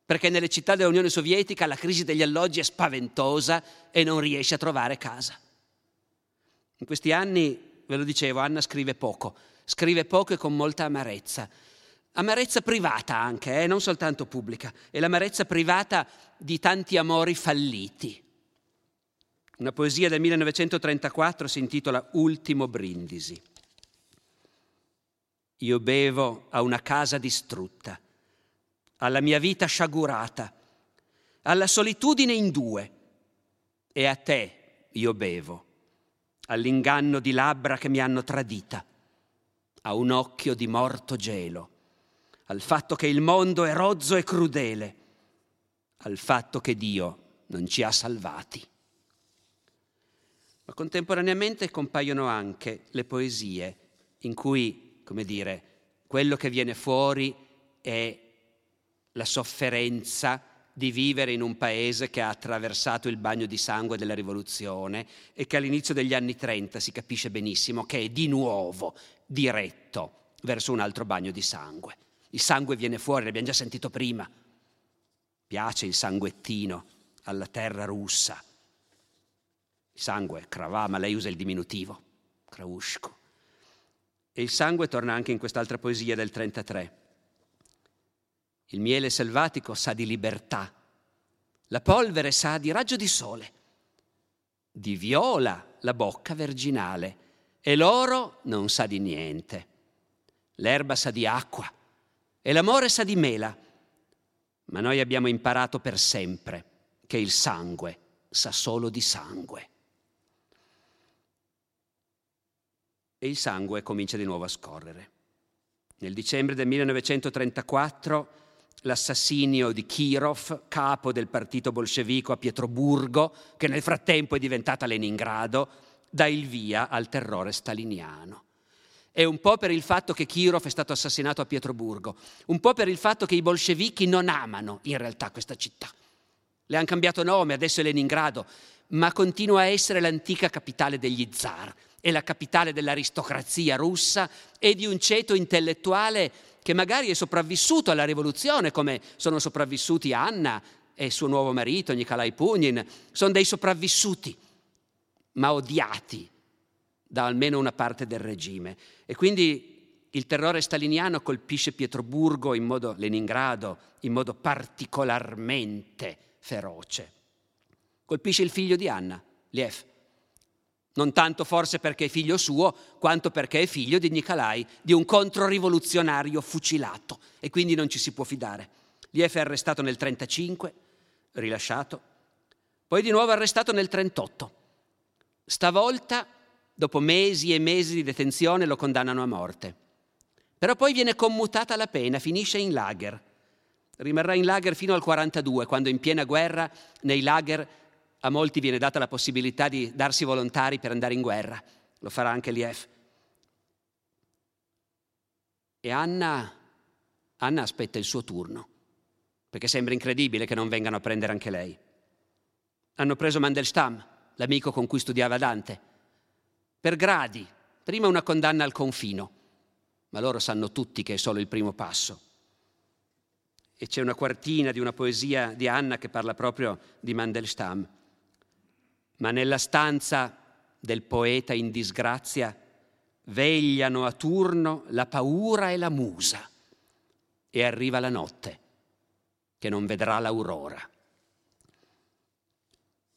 perché nelle città dell'Unione Sovietica la crisi degli alloggi è spaventosa e non riesce a trovare casa. In questi anni, ve lo dicevo, Anna scrive poco, scrive poco e con molta amarezza. Amarezza privata anche, eh, non soltanto pubblica, è l'amarezza privata di tanti amori falliti. Una poesia del 1934 si intitola Ultimo brindisi. Io bevo a una casa distrutta, alla mia vita sciagurata, alla solitudine in due, e a te io bevo, all'inganno di labbra che mi hanno tradita, a un occhio di morto gelo al fatto che il mondo è rozzo e crudele, al fatto che Dio non ci ha salvati. Ma contemporaneamente compaiono anche le poesie in cui, come dire, quello che viene fuori è la sofferenza di vivere in un paese che ha attraversato il bagno di sangue della rivoluzione e che all'inizio degli anni 30 si capisce benissimo che è di nuovo diretto verso un altro bagno di sangue. Il sangue viene fuori, l'abbiamo già sentito prima. Piace il sanguettino alla terra russa. Sangue, cravà, ma lei usa il diminutivo, Kraushko. E il sangue torna anche in quest'altra poesia del 33. Il miele selvatico sa di libertà, la polvere sa di raggio di sole, di viola la bocca verginale e l'oro non sa di niente. L'erba sa di acqua, e l'amore sa di mela, ma noi abbiamo imparato per sempre che il sangue sa solo di sangue. E il sangue comincia di nuovo a scorrere. Nel dicembre del 1934 l'assassinio di Kirov, capo del partito bolscevico a Pietroburgo, che nel frattempo è diventata Leningrado, dà il via al terrore staliniano. E un po' per il fatto che Kirov è stato assassinato a Pietroburgo, un po' per il fatto che i bolscevichi non amano in realtà questa città. Le hanno cambiato nome, adesso è Leningrado, ma continua a essere l'antica capitale degli zar, è la capitale dell'aristocrazia russa e di un ceto intellettuale che magari è sopravvissuto alla rivoluzione, come sono sopravvissuti Anna e suo nuovo marito Nikolai Pugnin, sono dei sopravvissuti, ma odiati da almeno una parte del regime. E quindi il terrore staliniano colpisce Pietroburgo in modo Leningrado in modo particolarmente feroce. Colpisce il figlio di Anna, Liev, non tanto forse perché è figlio suo, quanto perché è figlio di Nicolai, di un controrivoluzionario fucilato e quindi non ci si può fidare. Liev è arrestato nel 1935, rilasciato, poi di nuovo arrestato nel 1938. Stavolta, dopo mesi e mesi di detenzione, lo condannano a morte. Però poi viene commutata la pena, finisce in lager. Rimarrà in lager fino al 1942, quando in piena guerra nei lager a molti viene data la possibilità di darsi volontari per andare in guerra. Lo farà anche Liev. E Anna, Anna aspetta il suo turno, perché sembra incredibile che non vengano a prendere anche lei. Hanno preso Mandelstam, l'amico con cui studiava Dante, per gradi, prima una condanna al confino, ma loro sanno tutti che è solo il primo passo. E c'è una quartina di una poesia di Anna che parla proprio di Mandelstam ma nella stanza del poeta in disgrazia vegliano a turno la paura e la musa e arriva la notte che non vedrà l'aurora.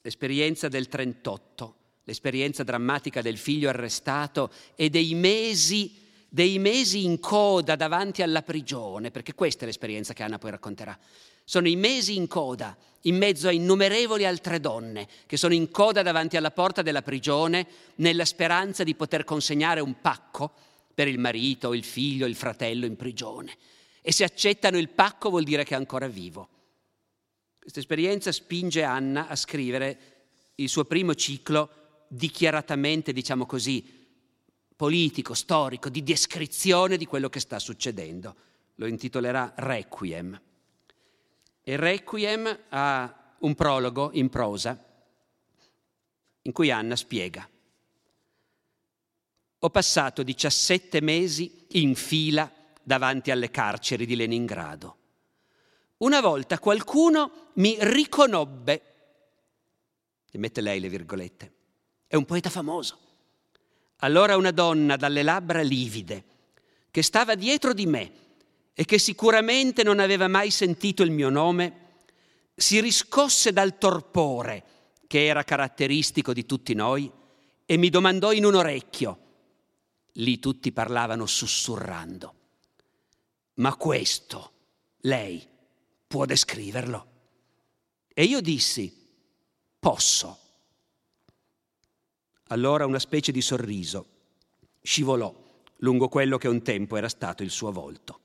L'esperienza del 38, l'esperienza drammatica del figlio arrestato e dei mesi, dei mesi in coda davanti alla prigione, perché questa è l'esperienza che Anna poi racconterà. Sono i mesi in coda, in mezzo a innumerevoli altre donne che sono in coda davanti alla porta della prigione nella speranza di poter consegnare un pacco per il marito, il figlio, il fratello in prigione. E se accettano il pacco vuol dire che è ancora vivo. Questa esperienza spinge Anna a scrivere il suo primo ciclo dichiaratamente, diciamo così, politico, storico, di descrizione di quello che sta succedendo. Lo intitolerà Requiem. E Requiem ha un prologo in prosa in cui Anna spiega. Ho passato 17 mesi in fila davanti alle carceri di Leningrado. Una volta qualcuno mi riconobbe, e mette lei le virgolette, è un poeta famoso. Allora una donna dalle labbra livide, che stava dietro di me, e che sicuramente non aveva mai sentito il mio nome, si riscosse dal torpore che era caratteristico di tutti noi e mi domandò in un orecchio. Lì tutti parlavano sussurrando. Ma questo, lei, può descriverlo? E io dissi, posso. Allora una specie di sorriso scivolò lungo quello che un tempo era stato il suo volto.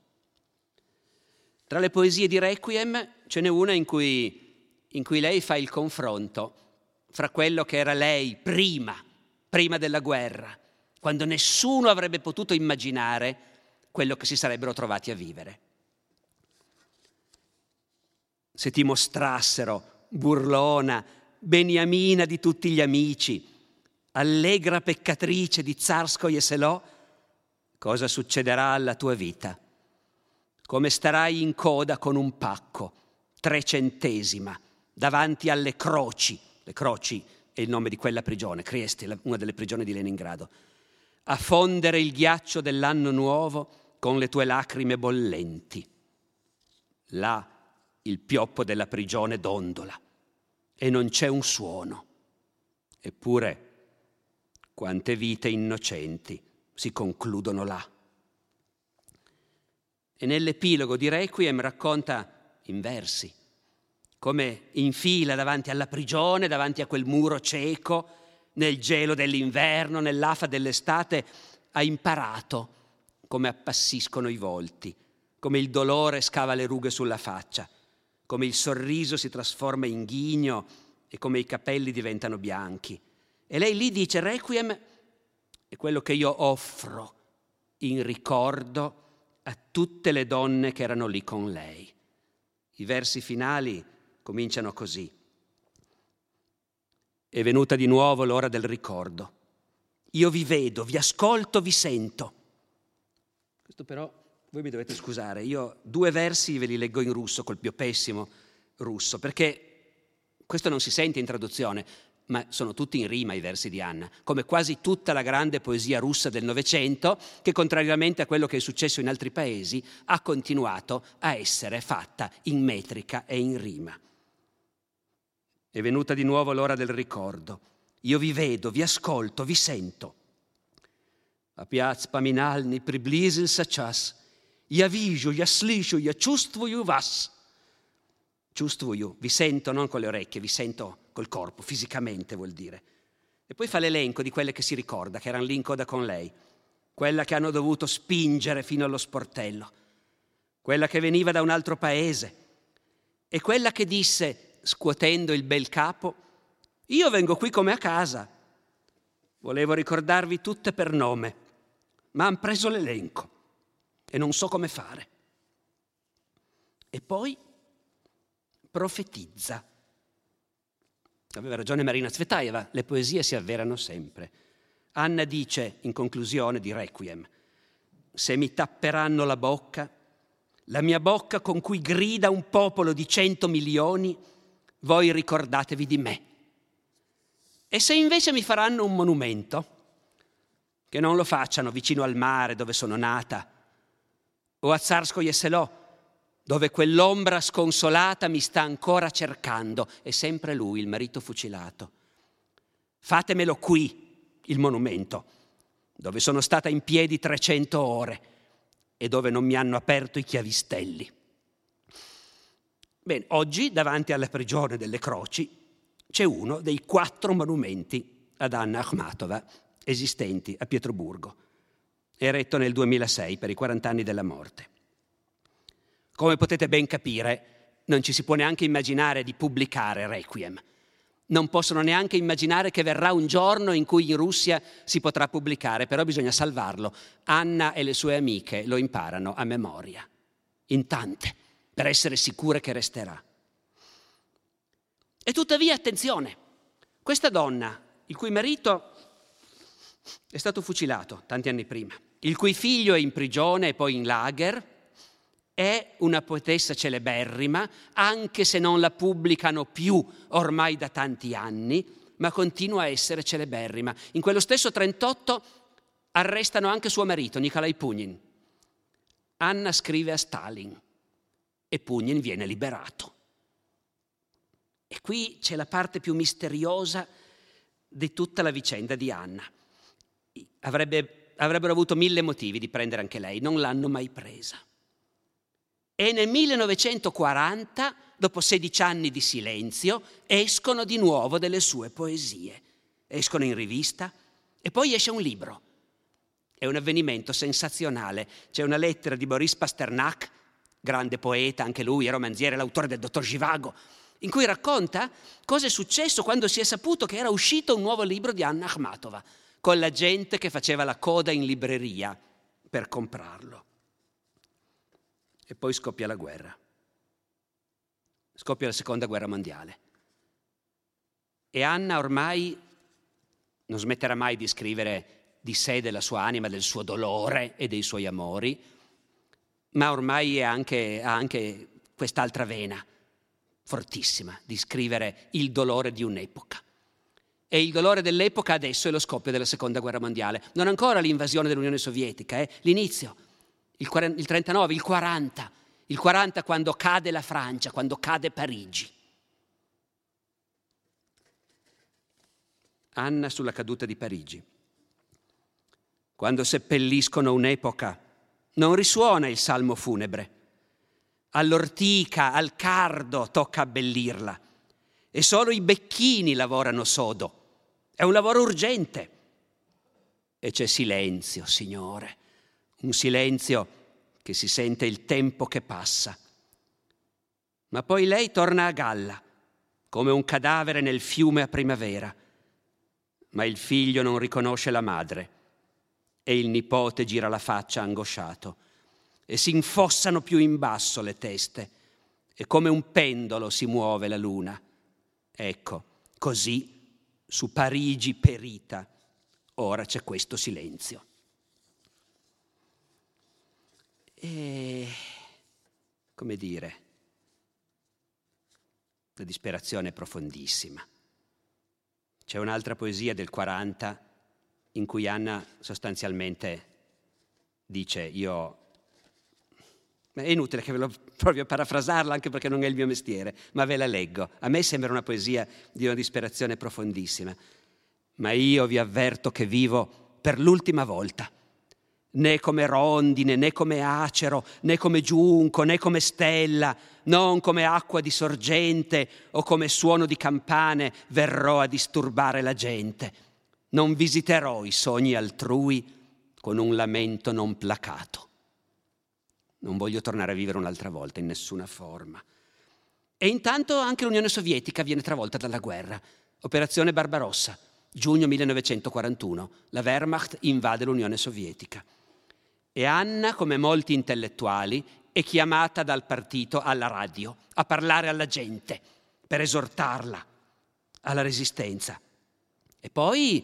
Tra le poesie di Requiem ce n'è una in cui, in cui lei fa il confronto fra quello che era lei prima, prima della guerra, quando nessuno avrebbe potuto immaginare quello che si sarebbero trovati a vivere. Se ti mostrassero, burlona, beniamina di tutti gli amici, allegra peccatrice di Zarskoje Selò, cosa succederà alla tua vita? Come starai in coda con un pacco, trecentesima, davanti alle croci. Le croci è il nome di quella prigione, Trieste, una delle prigioni di Leningrado. A fondere il ghiaccio dell'anno nuovo con le tue lacrime bollenti. Là il pioppo della prigione dondola e non c'è un suono. Eppure, quante vite innocenti si concludono là. E nell'epilogo di Requiem racconta in versi, come in fila davanti alla prigione, davanti a quel muro cieco, nel gelo dell'inverno, nell'afa dell'estate, ha imparato come appassiscono i volti, come il dolore scava le rughe sulla faccia, come il sorriso si trasforma in ghigno e come i capelli diventano bianchi. E lei lì dice, Requiem è quello che io offro in ricordo a tutte le donne che erano lì con lei. I versi finali cominciano così. È venuta di nuovo l'ora del ricordo. Io vi vedo, vi ascolto, vi sento. Questo però voi mi dovete scusare, io due versi ve li leggo in russo col più pessimo russo, perché questo non si sente in traduzione, ma sono tutti in rima i versi di Anna, come quasi tutta la grande poesia russa del Novecento, che contrariamente a quello che è successo in altri paesi, ha continuato a essere fatta in metrica e in rima. È venuta di nuovo l'ora del ricordo. Io vi vedo, vi ascolto, vi sento. Опять поминальный приблизился час. Я вижу, я слышу, я чувствую вас. Чувствую, vi sento non con le orecchie, vi sento col corpo, fisicamente vuol dire. E poi fa l'elenco di quelle che si ricorda, che erano lì in coda con lei, quella che hanno dovuto spingere fino allo sportello, quella che veniva da un altro paese e quella che disse, scuotendo il bel capo, io vengo qui come a casa. Volevo ricordarvi tutte per nome, ma han preso l'elenco e non so come fare. E poi profetizza Aveva ragione Marina Zvetaeva, le poesie si avverano sempre. Anna dice, in conclusione di Requiem, se mi tapperanno la bocca, la mia bocca con cui grida un popolo di cento milioni, voi ricordatevi di me. E se invece mi faranno un monumento, che non lo facciano vicino al mare dove sono nata, o a Zarskoye Selò, dove quell'ombra sconsolata mi sta ancora cercando, è sempre lui, il marito fucilato. Fatemelo qui, il monumento, dove sono stata in piedi 300 ore e dove non mi hanno aperto i chiavistelli. Bene, oggi davanti alla prigione delle croci c'è uno dei quattro monumenti ad Anna Akhmatova esistenti a Pietroburgo, eretto nel 2006 per i 40 anni della morte. Come potete ben capire, non ci si può neanche immaginare di pubblicare Requiem. Non possono neanche immaginare che verrà un giorno in cui in Russia si potrà pubblicare, però bisogna salvarlo. Anna e le sue amiche lo imparano a memoria, in tante, per essere sicure che resterà. E tuttavia, attenzione, questa donna, il cui marito è stato fucilato tanti anni prima, il cui figlio è in prigione e poi in lager, è una poetessa celeberrima, anche se non la pubblicano più ormai da tanti anni, ma continua a essere celeberrima. In quello stesso 38 arrestano anche suo marito, Nikolai Pugnin. Anna scrive a Stalin e Pugnin viene liberato. E qui c'è la parte più misteriosa di tutta la vicenda di Anna. Avrebbe, avrebbero avuto mille motivi di prendere anche lei, non l'hanno mai presa. E nel 1940, dopo 16 anni di silenzio, escono di nuovo delle sue poesie. Escono in rivista e poi esce un libro. È un avvenimento sensazionale. C'è una lettera di Boris Pasternak, grande poeta, anche lui, romanziere, l'autore del Dottor Givago, in cui racconta cosa è successo quando si è saputo che era uscito un nuovo libro di Anna Akhmatova, con la gente che faceva la coda in libreria per comprarlo e poi scoppia la guerra. Scoppia la seconda guerra mondiale. E Anna ormai non smetterà mai di scrivere di sé, della sua anima, del suo dolore e dei suoi amori, ma ormai anche, ha anche quest'altra vena fortissima di scrivere il dolore di un'epoca. E il dolore dell'epoca adesso è lo scoppio della seconda guerra mondiale. Non ancora l'invasione dell'Unione Sovietica, eh? l'inizio il, 40, il 39, il 40, il 40 quando cade la Francia, quando cade Parigi. Anna sulla caduta di Parigi. Quando seppelliscono un'epoca, non risuona il salmo funebre, all'ortica, al cardo tocca abbellirla e solo i becchini lavorano sodo. È un lavoro urgente. E c'è silenzio, Signore, un silenzio che si sente il tempo che passa. Ma poi lei torna a galla, come un cadavere nel fiume a primavera. Ma il figlio non riconosce la madre e il nipote gira la faccia angosciato e si infossano più in basso le teste e come un pendolo si muove la luna. Ecco, così su Parigi perita ora c'è questo silenzio. E come dire, la disperazione è profondissima. C'è un'altra poesia del 40 in cui Anna sostanzialmente dice io... È inutile che ve lo provi a parafrasarla anche perché non è il mio mestiere, ma ve la leggo. A me sembra una poesia di una disperazione profondissima, ma io vi avverto che vivo per l'ultima volta né come rondine, né come acero, né come giunco, né come stella, non come acqua di sorgente o come suono di campane verrò a disturbare la gente. Non visiterò i sogni altrui con un lamento non placato. Non voglio tornare a vivere un'altra volta in nessuna forma. E intanto anche l'Unione Sovietica viene travolta dalla guerra. Operazione Barbarossa, giugno 1941. La Wehrmacht invade l'Unione Sovietica. E Anna, come molti intellettuali, è chiamata dal partito alla radio a parlare alla gente per esortarla alla resistenza. E poi,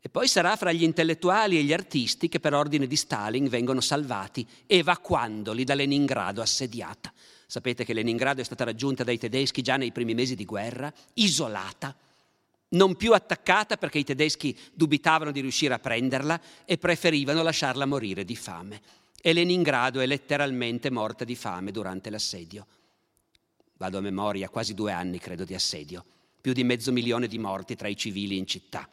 e poi sarà fra gli intellettuali e gli artisti che per ordine di Stalin vengono salvati, evacuandoli da Leningrado assediata. Sapete che Leningrado è stata raggiunta dai tedeschi già nei primi mesi di guerra, isolata, non più attaccata perché i tedeschi dubitavano di riuscire a prenderla e preferivano lasciarla morire di fame. E Leningrado è letteralmente morta di fame durante l'assedio. Vado a memoria, quasi due anni credo di assedio, più di mezzo milione di morti tra i civili in città.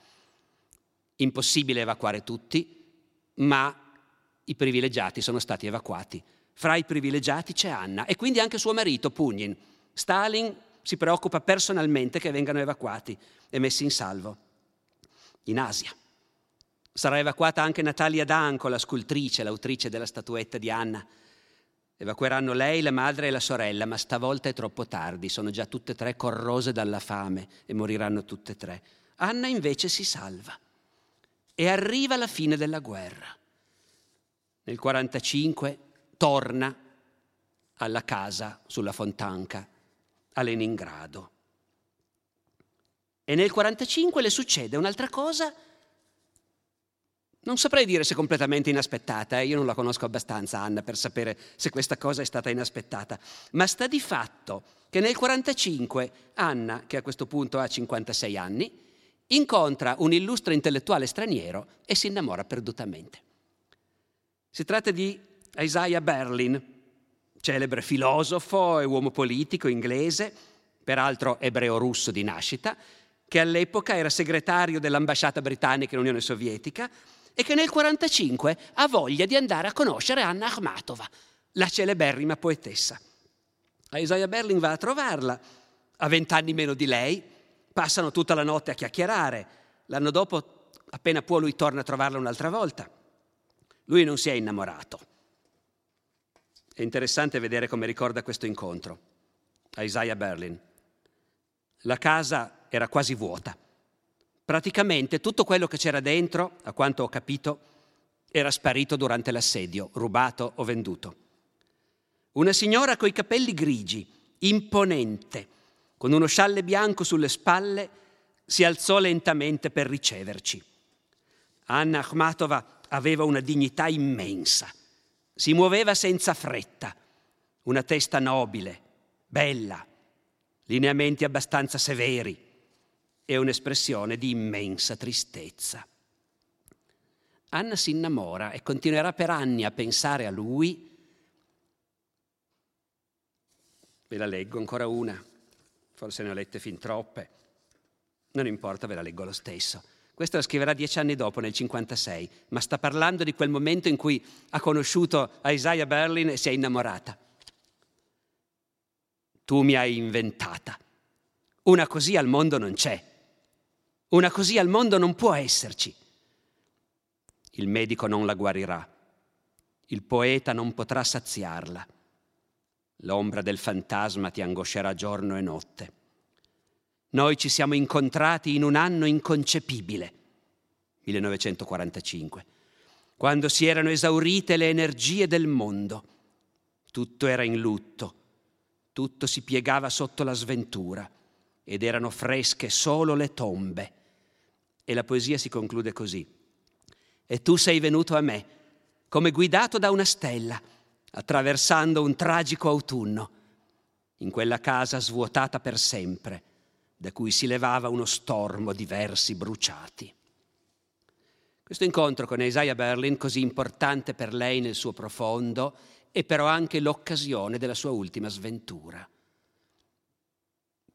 Impossibile evacuare tutti, ma i privilegiati sono stati evacuati. Fra i privilegiati c'è Anna e quindi anche suo marito Pugnin. Stalin si preoccupa personalmente che vengano evacuati e messi in salvo. In Asia. Sarà evacuata anche Natalia Danco, la scultrice, l'autrice della statuetta di Anna. Evacueranno lei, la madre e la sorella, ma stavolta è troppo tardi, sono già tutte e tre corrose dalla fame e moriranno tutte e tre. Anna invece si salva e arriva la fine della guerra. Nel 1945 torna alla casa sulla Fontanca a Leningrado. E nel 1945 le succede un'altra cosa, non saprei dire se completamente inaspettata, eh? io non la conosco abbastanza Anna per sapere se questa cosa è stata inaspettata, ma sta di fatto che nel 1945 Anna, che a questo punto ha 56 anni, incontra un illustre intellettuale straniero e si innamora perdutamente. Si tratta di Isaiah Berlin, celebre filosofo e uomo politico inglese, peraltro ebreo-russo di nascita, che all'epoca era segretario dell'ambasciata britannica in Unione Sovietica e che nel 1945 ha voglia di andare a conoscere Anna Akhmatova, la celeberrima poetessa. Isaiah Berlin va a trovarla, ha vent'anni meno di lei, passano tutta la notte a chiacchierare. L'anno dopo, appena può, lui torna a trovarla un'altra volta. Lui non si è innamorato è interessante vedere come ricorda questo incontro a Isaiah Berlin. La casa era quasi vuota. Praticamente tutto quello che c'era dentro, a quanto ho capito, era sparito durante l'assedio, rubato o venduto. Una signora coi capelli grigi, imponente, con uno scialle bianco sulle spalle, si alzò lentamente per riceverci. Anna Akhmatova aveva una dignità immensa si muoveva senza fretta, una testa nobile, bella, lineamenti abbastanza severi e un'espressione di immensa tristezza. Anna si innamora e continuerà per anni a pensare a lui. Ve la leggo ancora una, forse ne ho lette fin troppe. Non importa, ve la leggo lo stesso. Questo la scriverà dieci anni dopo, nel 1956, ma sta parlando di quel momento in cui ha conosciuto Isaiah Berlin e si è innamorata. Tu mi hai inventata. Una così al mondo non c'è. Una così al mondo non può esserci. Il medico non la guarirà. Il poeta non potrà saziarla. L'ombra del fantasma ti angoscerà giorno e notte. Noi ci siamo incontrati in un anno inconcepibile, 1945, quando si erano esaurite le energie del mondo. Tutto era in lutto, tutto si piegava sotto la sventura ed erano fresche solo le tombe. E la poesia si conclude così. E tu sei venuto a me, come guidato da una stella, attraversando un tragico autunno, in quella casa svuotata per sempre, da cui si levava uno stormo di versi bruciati. Questo incontro con Isaiah Berlin, così importante per lei nel suo profondo, è però anche l'occasione della sua ultima sventura.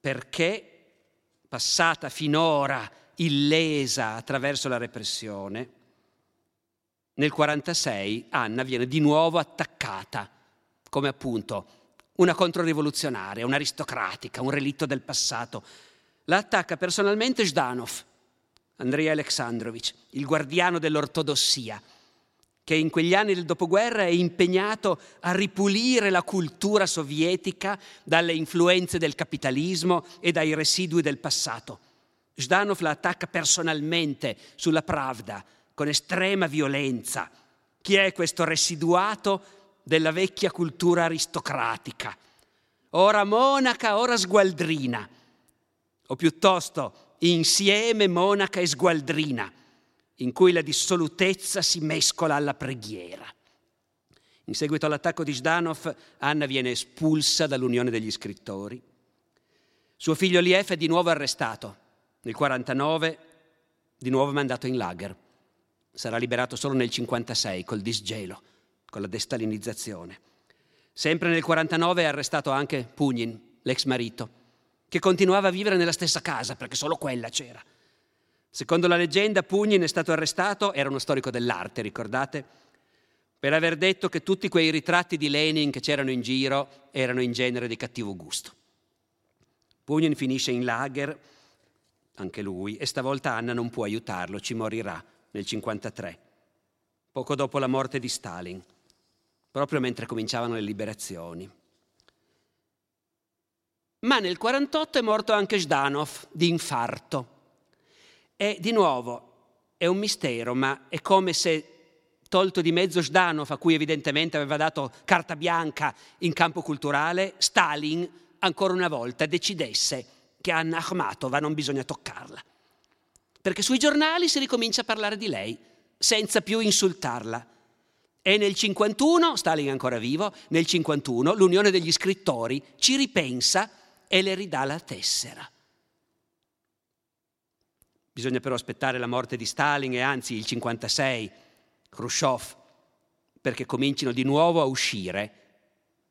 Perché, passata finora illesa attraverso la repressione, nel 1946 Anna viene di nuovo attaccata come appunto una controrivoluzionaria, un'aristocratica, un relitto del passato. La attacca personalmente Zhdanov, Andrei Alexandrovich, il guardiano dell'ortodossia, che in quegli anni del dopoguerra è impegnato a ripulire la cultura sovietica dalle influenze del capitalismo e dai residui del passato. Zhdanov la attacca personalmente sulla Pravda, con estrema violenza. Chi è questo residuato della vecchia cultura aristocratica? Ora monaca, ora sgualdrina, o piuttosto insieme monaca e sgualdrina, in cui la dissolutezza si mescola alla preghiera. In seguito all'attacco di Zhdanov, Anna viene espulsa dall'Unione degli scrittori. Suo figlio Liev è di nuovo arrestato. Nel 1949, di nuovo mandato in lager sarà liberato solo nel 1956 col disgelo, con la destalinizzazione. Sempre nel 1949 è arrestato anche Pugnin, l'ex marito, che continuava a vivere nella stessa casa perché solo quella c'era. Secondo la leggenda Pugnin è stato arrestato, era uno storico dell'arte, ricordate? Per aver detto che tutti quei ritratti di Lenin che c'erano in giro erano in genere di cattivo gusto. Pugnin finisce in lager, anche lui, e stavolta Anna non può aiutarlo, ci morirà nel 1953, poco dopo la morte di Stalin, proprio mentre cominciavano le liberazioni. Ma nel 1948 è morto anche Zhdanov di infarto. E di nuovo è un mistero, ma è come se tolto di mezzo Zhdanov, a cui evidentemente aveva dato carta bianca in campo culturale, Stalin ancora una volta decidesse che Anna Akhmatova non bisogna toccarla perché sui giornali si ricomincia a parlare di lei, senza più insultarla. E nel 51, Stalin è ancora vivo, nel 51 l'Unione degli scrittori ci ripensa e le ridà la tessera. Bisogna però aspettare la morte di Stalin e anzi il 56, Khrushchev, perché comincino di nuovo a uscire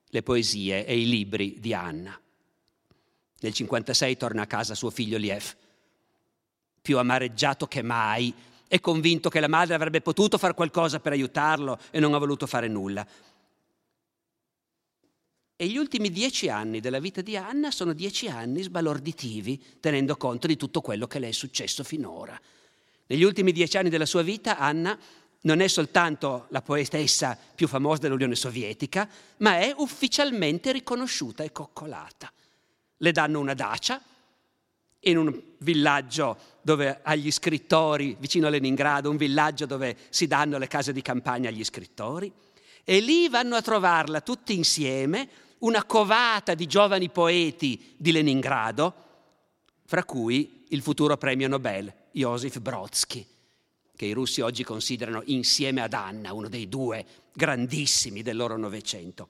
le poesie e i libri di Anna. Nel 56 torna a casa suo figlio Liev più amareggiato che mai e convinto che la madre avrebbe potuto fare qualcosa per aiutarlo e non ha voluto fare nulla. E gli ultimi dieci anni della vita di Anna sono dieci anni sbalorditivi, tenendo conto di tutto quello che le è successo finora. Negli ultimi dieci anni della sua vita Anna non è soltanto la poetessa più famosa dell'Unione Sovietica, ma è ufficialmente riconosciuta e coccolata. Le danno una dacia in un villaggio dove agli scrittori, vicino a Leningrado, un villaggio dove si danno le case di campagna agli scrittori, e lì vanno a trovarla tutti insieme una covata di giovani poeti di Leningrado, fra cui il futuro premio Nobel Joseph Brodsky, che i russi oggi considerano insieme ad Anna uno dei due grandissimi del loro Novecento.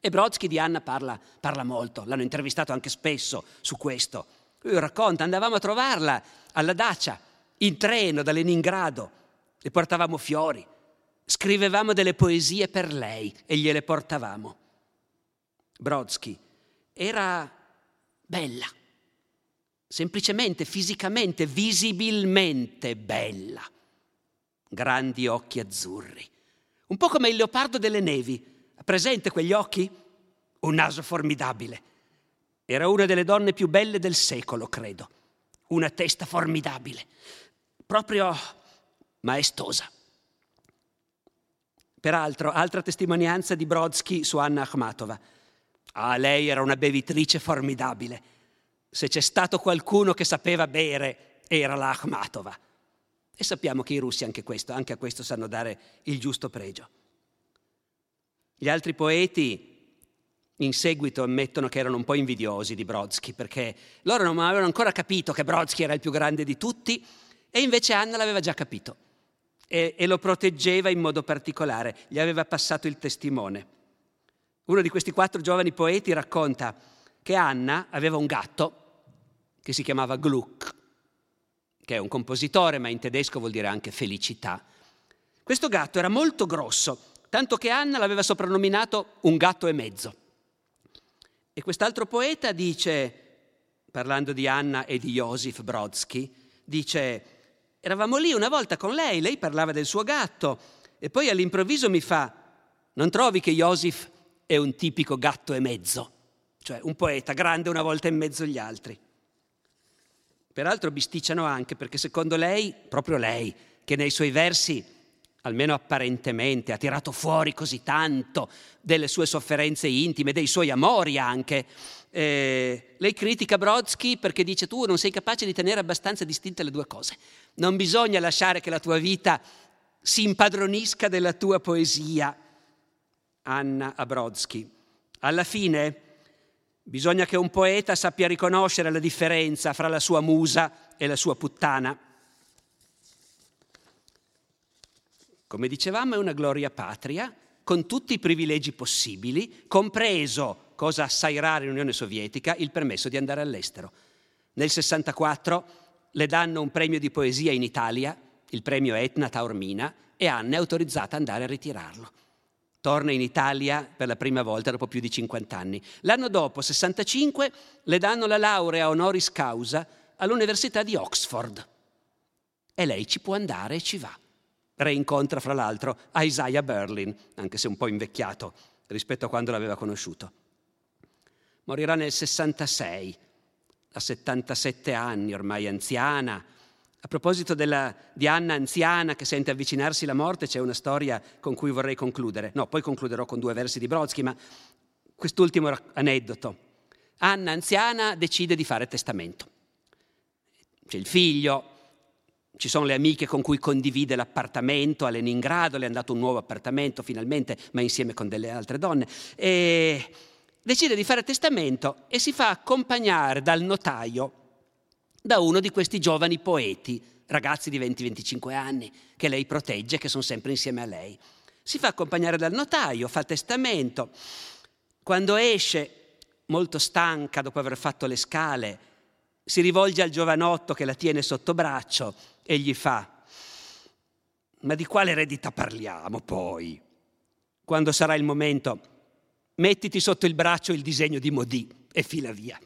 E Brodsky di Anna parla, parla molto, l'hanno intervistato anche spesso su questo. Lui racconta, andavamo a trovarla alla Dacia, in treno da Leningrado, le portavamo fiori, scrivevamo delle poesie per lei e gliele portavamo. Brodsky era bella, semplicemente, fisicamente, visibilmente bella. Grandi occhi azzurri, un po' come il leopardo delle nevi. Presente quegli occhi? Un naso formidabile Era una delle donne più belle del secolo, credo. Una testa formidabile, proprio maestosa. Peraltro, altra testimonianza di Brodsky su Anna Akhmatova. Ah, lei era una bevitrice formidabile. Se c'è stato qualcuno che sapeva bere, era la Akhmatova. E sappiamo che i russi anche, questo, anche a questo sanno dare il giusto pregio. Gli altri poeti in seguito ammettono che erano un po' invidiosi di Brodsky perché loro non avevano ancora capito che Brodsky era il più grande di tutti e invece Anna l'aveva già capito e, e lo proteggeva in modo particolare, gli aveva passato il testimone. Uno di questi quattro giovani poeti racconta che Anna aveva un gatto che si chiamava Gluck, che è un compositore, ma in tedesco vuol dire anche felicità. Questo gatto era molto grosso, tanto che Anna l'aveva soprannominato un gatto e mezzo. E quest'altro poeta dice, parlando di Anna e di Josif Brodsky, dice, eravamo lì una volta con lei, lei parlava del suo gatto e poi all'improvviso mi fa, non trovi che Josif è un tipico gatto e mezzo? Cioè un poeta grande una volta e mezzo gli altri. Peraltro bisticciano anche perché secondo lei, proprio lei, che nei suoi versi almeno apparentemente, ha tirato fuori così tanto delle sue sofferenze intime, dei suoi amori anche. Eh, lei critica Brodsky perché dice tu non sei capace di tenere abbastanza distinte le due cose. Non bisogna lasciare che la tua vita si impadronisca della tua poesia. Anna a Brodsky. Alla fine bisogna che un poeta sappia riconoscere la differenza fra la sua musa e la sua puttana. Come dicevamo è una gloria patria con tutti i privilegi possibili, compreso, cosa assai rara in Unione Sovietica, il permesso di andare all'estero. Nel 64 le danno un premio di poesia in Italia, il premio Etna Taormina, e Anna è autorizzata ad andare a ritirarlo. Torna in Italia per la prima volta dopo più di 50 anni. L'anno dopo, 65, le danno la laurea honoris causa all'Università di Oxford. E lei ci può andare e ci va reincontra fra l'altro Isaiah Berlin, anche se un po' invecchiato rispetto a quando l'aveva conosciuto. Morirà nel 66, a 77 anni, ormai anziana. A proposito della, di Anna anziana che sente avvicinarsi la morte, c'è una storia con cui vorrei concludere. No, poi concluderò con due versi di Brodsky, ma quest'ultimo aneddoto. Anna anziana decide di fare testamento. C'è il figlio, ci sono le amiche con cui condivide l'appartamento a Leningrado, le hanno dato un nuovo appartamento finalmente, ma insieme con delle altre donne. E decide di fare testamento e si fa accompagnare dal notaio da uno di questi giovani poeti, ragazzi di 20-25 anni, che lei protegge, che sono sempre insieme a lei. Si fa accompagnare dal notaio, fa testamento. Quando esce, molto stanca dopo aver fatto le scale, si rivolge al giovanotto che la tiene sotto braccio e gli fa, ma di quale eredità parliamo poi? Quando sarà il momento, mettiti sotto il braccio il disegno di Modì e fila via.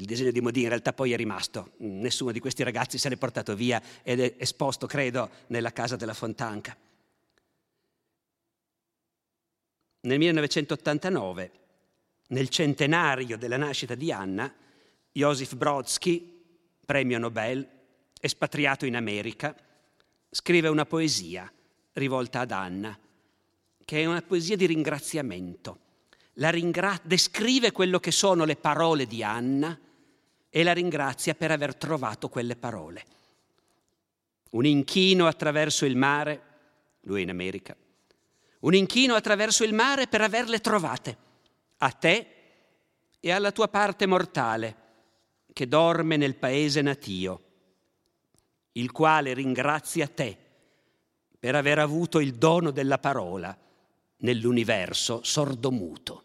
Il disegno di Modì in realtà poi è rimasto, nessuno di questi ragazzi se l'è portato via ed è esposto, credo, nella casa della Fontanca. Nel 1989, nel centenario della nascita di Anna, Joseph Brodsky, premio Nobel, espatriato in America, scrive una poesia rivolta ad Anna, che è una poesia di ringraziamento. Ringra- descrive quello che sono le parole di Anna e la ringrazia per aver trovato quelle parole. Un inchino attraverso il mare, lui in America, un inchino attraverso il mare per averle trovate, a te e alla tua parte mortale che dorme nel paese natio, il quale ringrazia te per aver avuto il dono della parola nell'universo sordomuto.